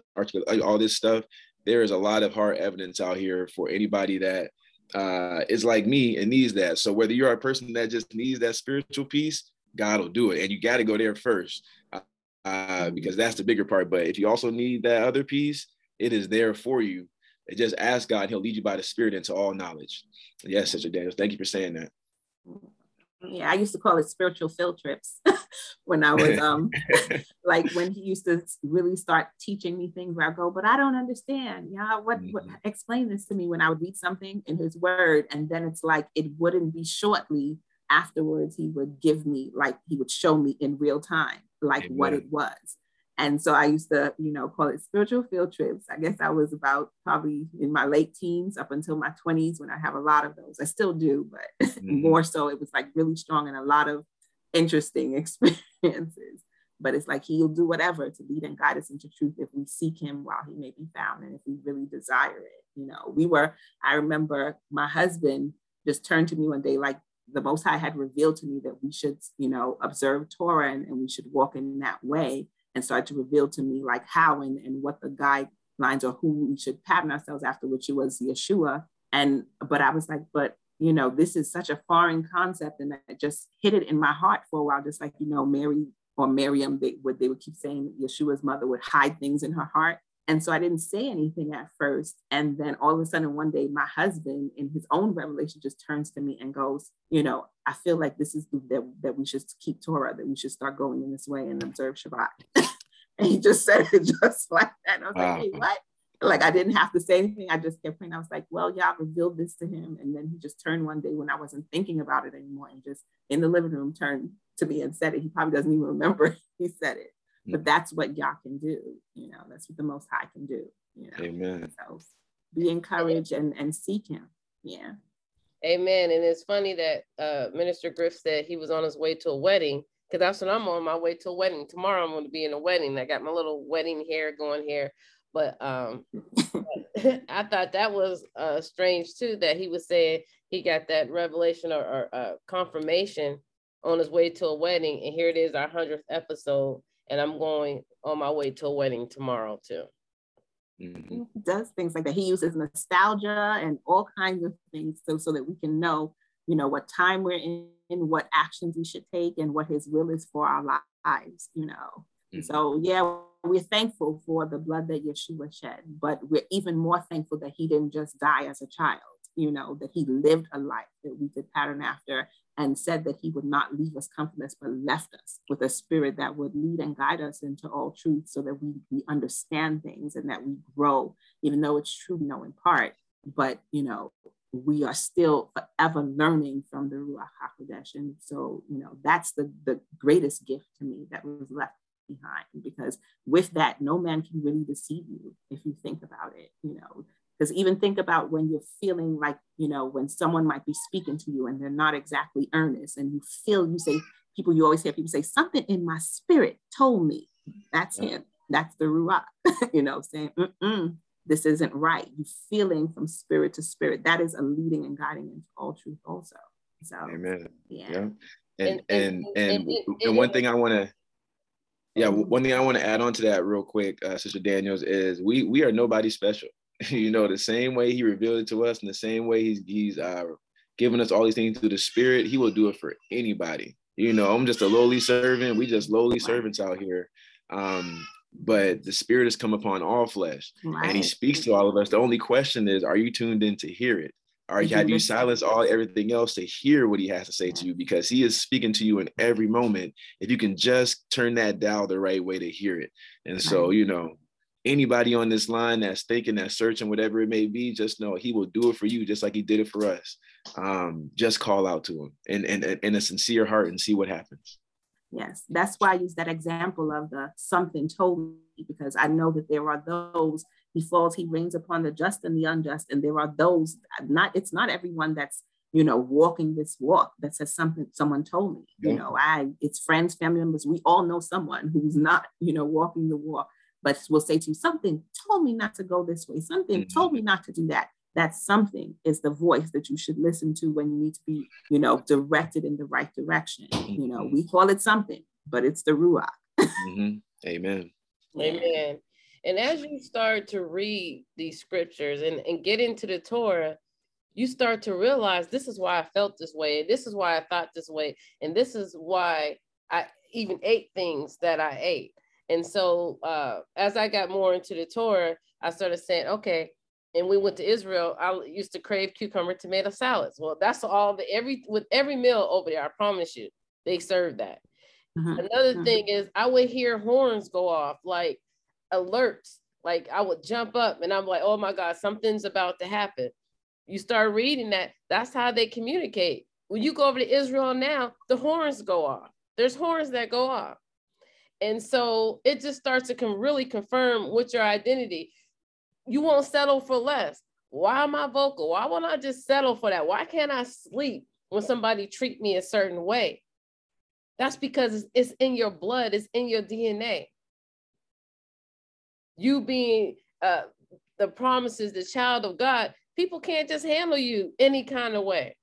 all this stuff there is a lot of hard evidence out here for anybody that uh, is like me and needs that. So whether you're a person that just needs that spiritual piece God will do it. And you got to go there first uh, because that's the bigger part. But if you also need that other piece, it is there for you. And just ask God, He'll lead you by the Spirit into all knowledge. Yes, Sister Daniels, thank you for saying that. Yeah, I used to call it spiritual field trips when I was um like when he used to really start teaching me things where I go, but I don't understand. Yeah, what, mm-hmm. what explain this to me when I would read something in his word, and then it's like it wouldn't be shortly afterwards he would give me like he would show me in real time like Amen. what it was and so I used to, you know, call it spiritual field trips. I guess I was about probably in my late teens up until my 20s when I have a lot of those. I still do, but mm-hmm. more so it was like really strong and a lot of interesting experiences. But it's like he'll do whatever to lead and guide us into truth if we seek him while he may be found and if we really desire it. You know, we were, I remember my husband just turned to me one day like the Most High had revealed to me that we should, you know, observe Torah and, and we should walk in that way and start to reveal to me like how and, and what the guidelines or who we should pattern ourselves after, which was Yeshua. And but I was like, but you know, this is such a foreign concept, and I just hit it in my heart for a while, just like you know, Mary or Miriam, they would they would keep saying Yeshua's mother would hide things in her heart. And so I didn't say anything at first. And then all of a sudden, one day, my husband, in his own revelation, just turns to me and goes, You know, I feel like this is that, that we should keep Torah, that we should start going in this way and observe Shabbat. and he just said it just like that. And I was wow. like, Hey, what? Like I didn't have to say anything. I just kept praying. I was like, Well, yeah, I revealed this to him. And then he just turned one day when I wasn't thinking about it anymore and just in the living room turned to me and said it. He probably doesn't even remember he said it but that's what Yah can do. You know, that's what the Most High can do. You know, Amen. So be encouraged and and seek Him. Yeah. Amen. And it's funny that uh, Minister Griff said he was on his way to a wedding because that's when I'm on my way to a wedding. Tomorrow I'm going to be in a wedding. I got my little wedding hair going here. But um, I thought that was uh, strange too that he was saying he got that revelation or, or uh, confirmation on his way to a wedding. And here it is, our 100th episode and I'm going on my way to a wedding tomorrow too. Mm-hmm. He does things like that. He uses nostalgia and all kinds of things so so that we can know, you know, what time we're in, what actions we should take, and what His will is for our lives. You know, mm-hmm. so yeah, we're thankful for the blood that Yeshua shed, but we're even more thankful that He didn't just die as a child. You know, that He lived a life that we could pattern after and said that he would not leave us comfortless, but left us with a spirit that would lead and guide us into all truth so that we, we understand things and that we grow, even though it's true, we know in part, but you know, we are still forever learning from the Ruach HaKodesh. And so, you know, that's the, the greatest gift to me that was left behind because with that, no man can really deceive you if you think about it. You know, because even think about when you're feeling like, you know, when someone might be speaking to you and they're not exactly earnest, and you feel, you say, people, you always hear people say, something in my spirit told me. That's yeah. him. That's the Ruach, you know, saying, Mm-mm, this isn't right. You feeling from spirit to spirit. That is a leading and guiding into all truth also. So, amen. Yeah. yeah. And, and, and, and, and one thing I want to, yeah, one thing I want to add on to that real quick, uh, Sister Daniels, is we we are nobody special. you know, the same way he revealed it to us, and the same way he's he's uh, giving us all these things through the Spirit, he will do it for anybody. You know, I'm just a lowly servant. We just lowly servants out here. Um, but the Spirit has come upon all flesh, right. and He speaks to all of us. The only question is, are you tuned in to hear it? Or have you silenced all everything else to hear what he has to say to you? Because he is speaking to you in every moment. If you can just turn that dial the right way to hear it. And so, you know, anybody on this line that's thinking, that's searching, whatever it may be, just know he will do it for you just like he did it for us. Um, just call out to him and in, in, in a sincere heart and see what happens. Yes, that's why I use that example of the something told me because I know that there are those he falls, he rains upon the just and the unjust, and there are those not. It's not everyone that's you know walking this walk that says something someone told me. You know, I it's friends, family members. We all know someone who's not you know walking the walk but will say to you, something told me not to go this way, something mm-hmm. told me not to do that. That something is the voice that you should listen to when you need to be, you know, directed in the right direction. Mm-hmm. You know, we call it something, but it's the Ruach. mm-hmm. Amen. Amen. And as you start to read these scriptures and, and get into the Torah, you start to realize this is why I felt this way, and this is why I thought this way, and this is why I even ate things that I ate. And so uh, as I got more into the Torah, I started saying, okay, and we went to Israel, I used to crave cucumber tomato salads. Well, that's all the every with every meal over there. I promise you, they serve that. Mm-hmm. Another mm-hmm. thing is, I would hear horns go off, like alerts. Like I would jump up, and I'm like, "Oh my God, something's about to happen." You start reading that. That's how they communicate. When you go over to Israel now, the horns go off. There's horns that go off, and so it just starts to com- really confirm what your identity you won't settle for less. Why am I vocal? Why won't I just settle for that? Why can't I sleep when somebody treat me a certain way? That's because it's in your blood, it's in your DNA. You being uh, the promises, the child of God, people can't just handle you any kind of way.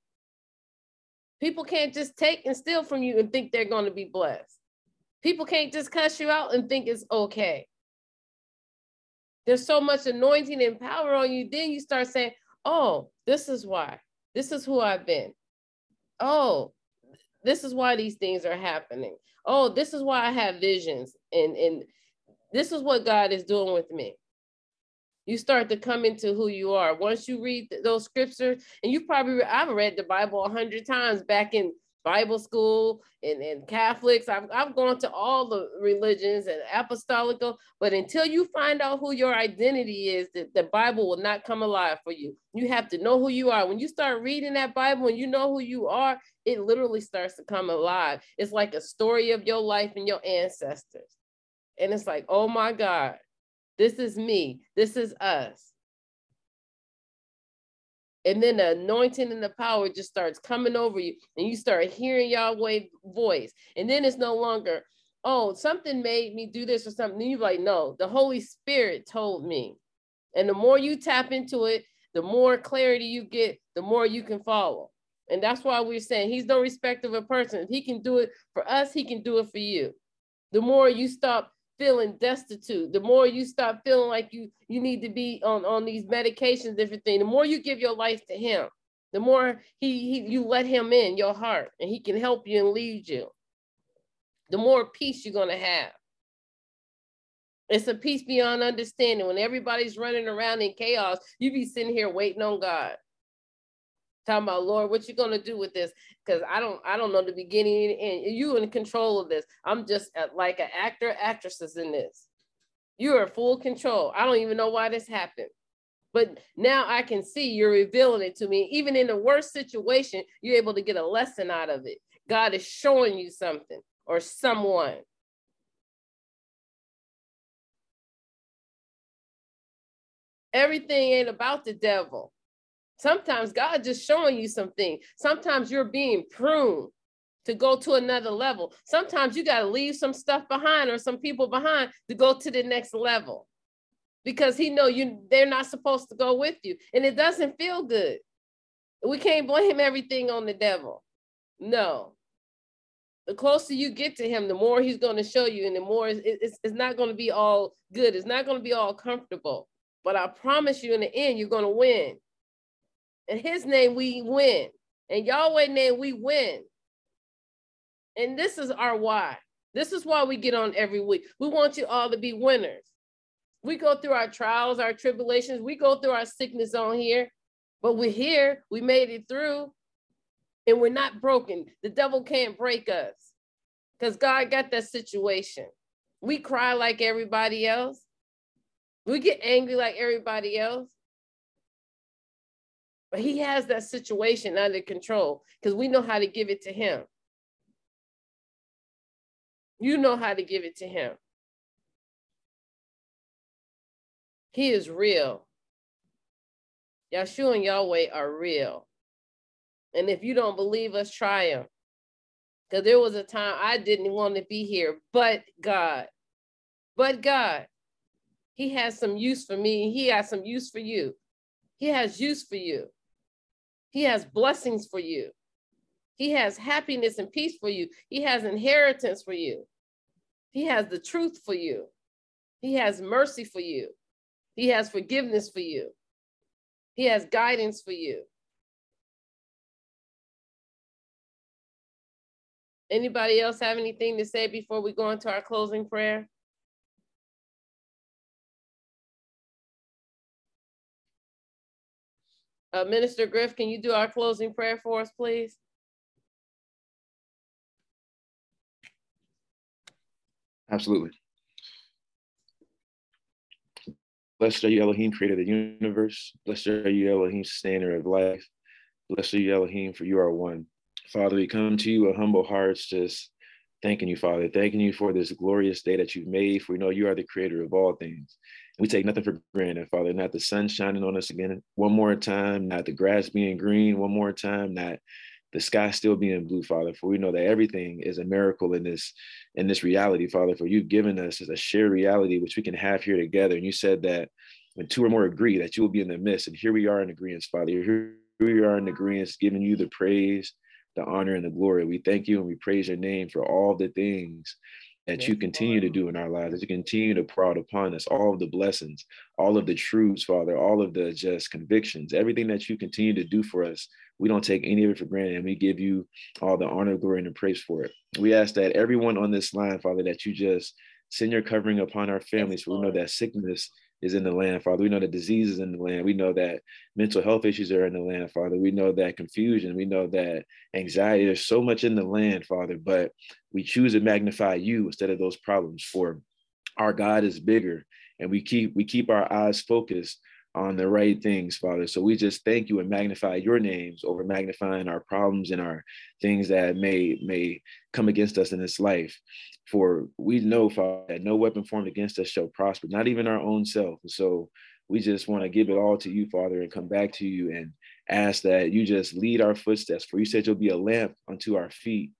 People can't just take and steal from you and think they're going to be blessed. People can't just cuss you out and think it's okay there's so much anointing and power on you. Then you start saying, oh, this is why. This is who I've been. Oh, this is why these things are happening. Oh, this is why I have visions. And, and this is what God is doing with me. You start to come into who you are. Once you read those scriptures, and you probably, I've read the Bible a hundred times back in Bible school and, and Catholics. I've, I've gone to all the religions and apostolical, but until you find out who your identity is, the, the Bible will not come alive for you. You have to know who you are. When you start reading that Bible and you know who you are, it literally starts to come alive. It's like a story of your life and your ancestors. And it's like, oh my God, this is me. This is us and then the anointing and the power just starts coming over you and you start hearing Yahweh voice. And then it's no longer oh something made me do this or something. Then you're like no the Holy Spirit told me. And the more you tap into it the more clarity you get the more you can follow. And that's why we're saying he's no respect of a person. If he can do it for us he can do it for you. The more you stop feeling destitute, the more you stop feeling like you you need to be on on these medications, different thing, the more you give your life to Him, the more he, he you let Him in your heart, and He can help you and lead you. The more peace you're gonna have. It's a peace beyond understanding. When everybody's running around in chaos, you be sitting here waiting on God talking about Lord, what you gonna do with this? Because I don't, I don't know the beginning and you in control of this. I'm just uh, a, like an actor, actresses in this. You are full control. I don't even know why this happened. But now I can see you're revealing it to me. Even in the worst situation, you're able to get a lesson out of it. God is showing you something or someone. Everything ain't about the devil. Sometimes God just showing you something. Sometimes you're being pruned to go to another level. Sometimes you got to leave some stuff behind or some people behind to go to the next level because he know you they're not supposed to go with you and it doesn't feel good. We can't blame everything on the devil. No. The closer you get to him, the more he's going to show you and the more it's, it's, it's not going to be all good. It's not going to be all comfortable. But I promise you in the end, you're going to win in his name we win. In Yahweh name we win. And this is our why. This is why we get on every week. We want you all to be winners. We go through our trials, our tribulations, we go through our sickness on here, but we're here, we made it through, and we're not broken. The devil can't break us because God got that situation. We cry like everybody else. We get angry like everybody else. But he has that situation under control because we know how to give it to him. You know how to give it to him. He is real. Yahshua and Yahweh are real. And if you don't believe us, try him. Because there was a time I didn't want to be here, but God. But God. He has some use for me. He has some use for you. He has use for you. He has blessings for you. He has happiness and peace for you. He has inheritance for you. He has the truth for you. He has mercy for you. He has forgiveness for you. He has guidance for you. Anybody else have anything to say before we go into our closing prayer? Uh, Minister Griff, can you do our closing prayer for us, please? Absolutely. Blessed are you, Elohim, creator of the universe. Blessed are you, Elohim, sustainer of life. Blessed are you, Elohim, for you are one. Father, we come to you with humble hearts, just thanking you, Father, thanking you for this glorious day that you've made, for we know you are the creator of all things. We take nothing for granted, Father, not the sun shining on us again one more time, not the grass being green one more time, not the sky still being blue, Father, for we know that everything is a miracle in this in this reality, Father, for you've given us a shared reality which we can have here together. And you said that when two or more agree, that you will be in the midst. And here we are in agreement, Father. Here we are in agreement, giving you the praise, the honor, and the glory. We thank you and we praise your name for all the things that you continue to do in our lives, that you continue to pour out upon us, all of the blessings, all of the truths, Father, all of the just convictions, everything that you continue to do for us. We don't take any of it for granted, and we give you all the honor, glory, and the praise for it. We ask that everyone on this line, Father, that you just send your covering upon our families. For we know that sickness is in the land, Father. We know that disease is in the land. We know that mental health issues are in the land, Father. We know that confusion, we know that anxiety, there's so much in the land, Father, but we choose to magnify you instead of those problems. For our God is bigger, and we keep we keep our eyes focused on the right things, Father. So we just thank you and magnify your names over magnifying our problems and our things that may may come against us in this life. For we know, Father, that no weapon formed against us shall prosper, not even our own self. So we just want to give it all to you, Father, and come back to you and ask that you just lead our footsteps. For you said you'll be a lamp unto our feet,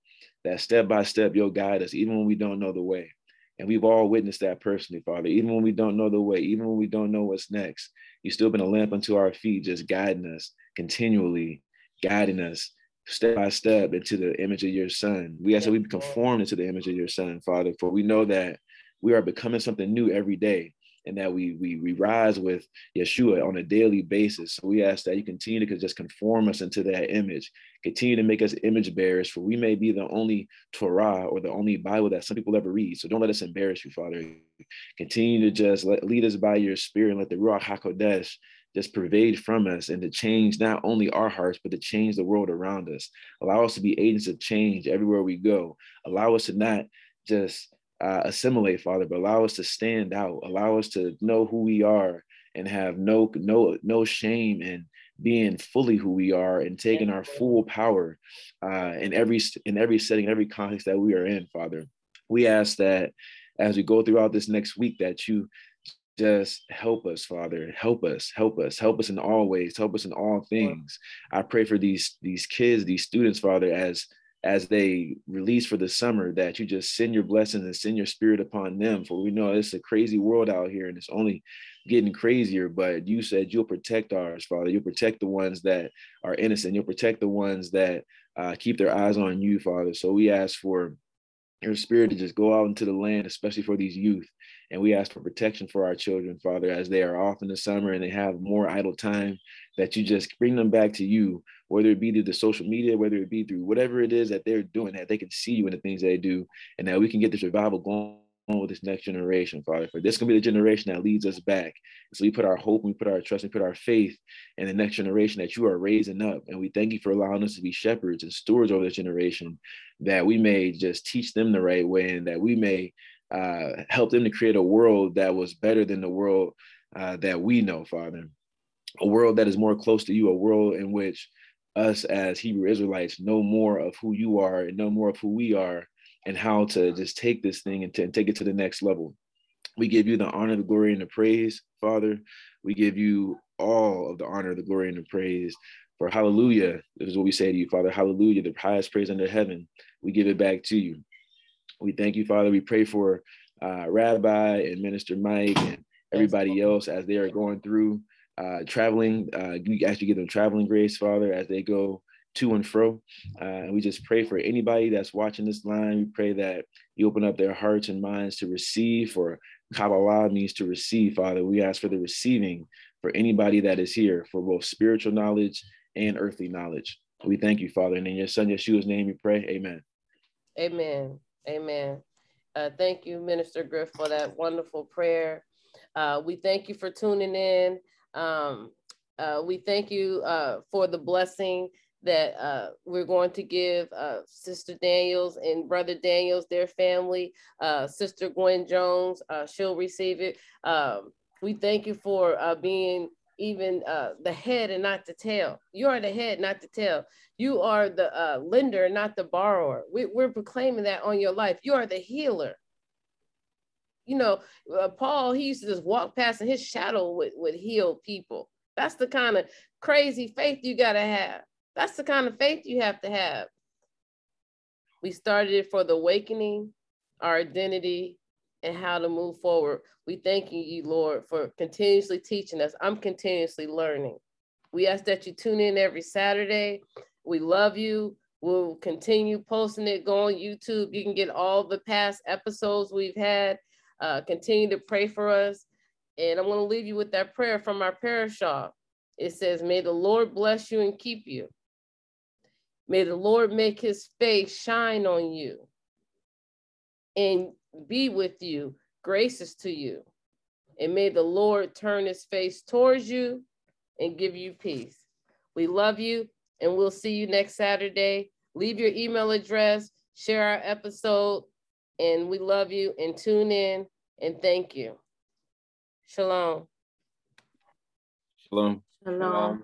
that step by step you'll guide us, even when we don't know the way. And we've all witnessed that personally, Father. Even when we don't know the way, even when we don't know what's next, you've still been a lamp unto our feet, just guiding us continually, guiding us step by step into the image of your son. We ask that we be conformed into the image of your son, Father, for we know that we are becoming something new every day and that we we we rise with Yeshua on a daily basis. So we ask that you continue to just conform us into that image, continue to make us image bearers, for we may be the only Torah or the only Bible that some people ever read. So don't let us embarrass you, Father. Continue to just let, lead us by your spirit and let the Ruach HaKodesh just pervade from us and to change not only our hearts, but to change the world around us. Allow us to be agents of change everywhere we go. Allow us to not just uh, assimilate, Father, but allow us to stand out. Allow us to know who we are and have no no no shame in being fully who we are and taking our full power uh, in every in every setting, every context that we are in, Father. We ask that as we go throughout this next week, that you just help us, Father. Help us, help us, help us in all ways, help us in all things. I pray for these these kids, these students, Father, as as they release for the summer, that you just send your blessings and send your spirit upon them. For we know it's a crazy world out here and it's only getting crazier. But you said you'll protect ours, Father. You'll protect the ones that are innocent. You'll protect the ones that uh, keep their eyes on you, Father. So we ask for your spirit to just go out into the land, especially for these youth. And we ask for protection for our children, Father, as they are off in the summer and they have more idle time, that you just bring them back to you whether it be through the social media, whether it be through whatever it is that they're doing, that they can see you in the things they do, and that we can get this revival going with this next generation, Father. For this can be the generation that leads us back. So we put our hope, we put our trust, we put our faith in the next generation that you are raising up. And we thank you for allowing us to be shepherds and stewards over this generation, that we may just teach them the right way and that we may uh, help them to create a world that was better than the world uh, that we know, Father. A world that is more close to you, a world in which us as Hebrew Israelites know more of who you are and know more of who we are and how to just take this thing and, to, and take it to the next level. We give you the honor, the glory, and the praise, Father. We give you all of the honor, the glory, and the praise. For hallelujah, this is what we say to you, Father. Hallelujah, the highest praise under heaven. We give it back to you. We thank you, Father. We pray for uh, Rabbi and Minister Mike and everybody else as they are going through uh, traveling. Uh, we actually give them traveling grace, Father, as they go to and fro. Uh, we just pray for anybody that's watching this line. We pray that you open up their hearts and minds to receive, for Kabbalah means to receive, Father. We ask for the receiving for anybody that is here for both spiritual knowledge and earthly knowledge. We thank you, Father. And in your son Yeshua's name we pray. Amen. Amen. Amen. Uh, thank you, Minister Griff, for that wonderful prayer. Uh, we thank you for tuning in. Um, Uh, we thank you uh, for the blessing that uh, we're going to give uh, Sister Daniels and Brother Daniels, their family, uh, Sister Gwen Jones, uh, she'll receive it. Um, we thank you for uh, being even uh, the head and not the tail. You are the head, not the tail. You are the lender, not the borrower. We, we're proclaiming that on your life. You are the healer. You know, Paul, he used to just walk past and his shadow would, would heal people. That's the kind of crazy faith you got to have that's the kind of faith you have to have. We started it for the awakening, our identity, and how to move forward. We thank you, Lord, for continuously teaching us. I'm continuously learning. We ask that you tune in every Saturday. We love you. We'll continue posting it. Go on YouTube. You can get all the past episodes we've had. Uh, continue to pray for us. And I'm going to leave you with that prayer from our parashah. It says, May the Lord bless you and keep you. May the Lord make his face shine on you and be with you, gracious to you. And may the Lord turn his face towards you and give you peace. We love you and we'll see you next Saturday. Leave your email address, share our episode, and we love you and tune in and thank you. Shalom. Shalom. Shalom. Shalom.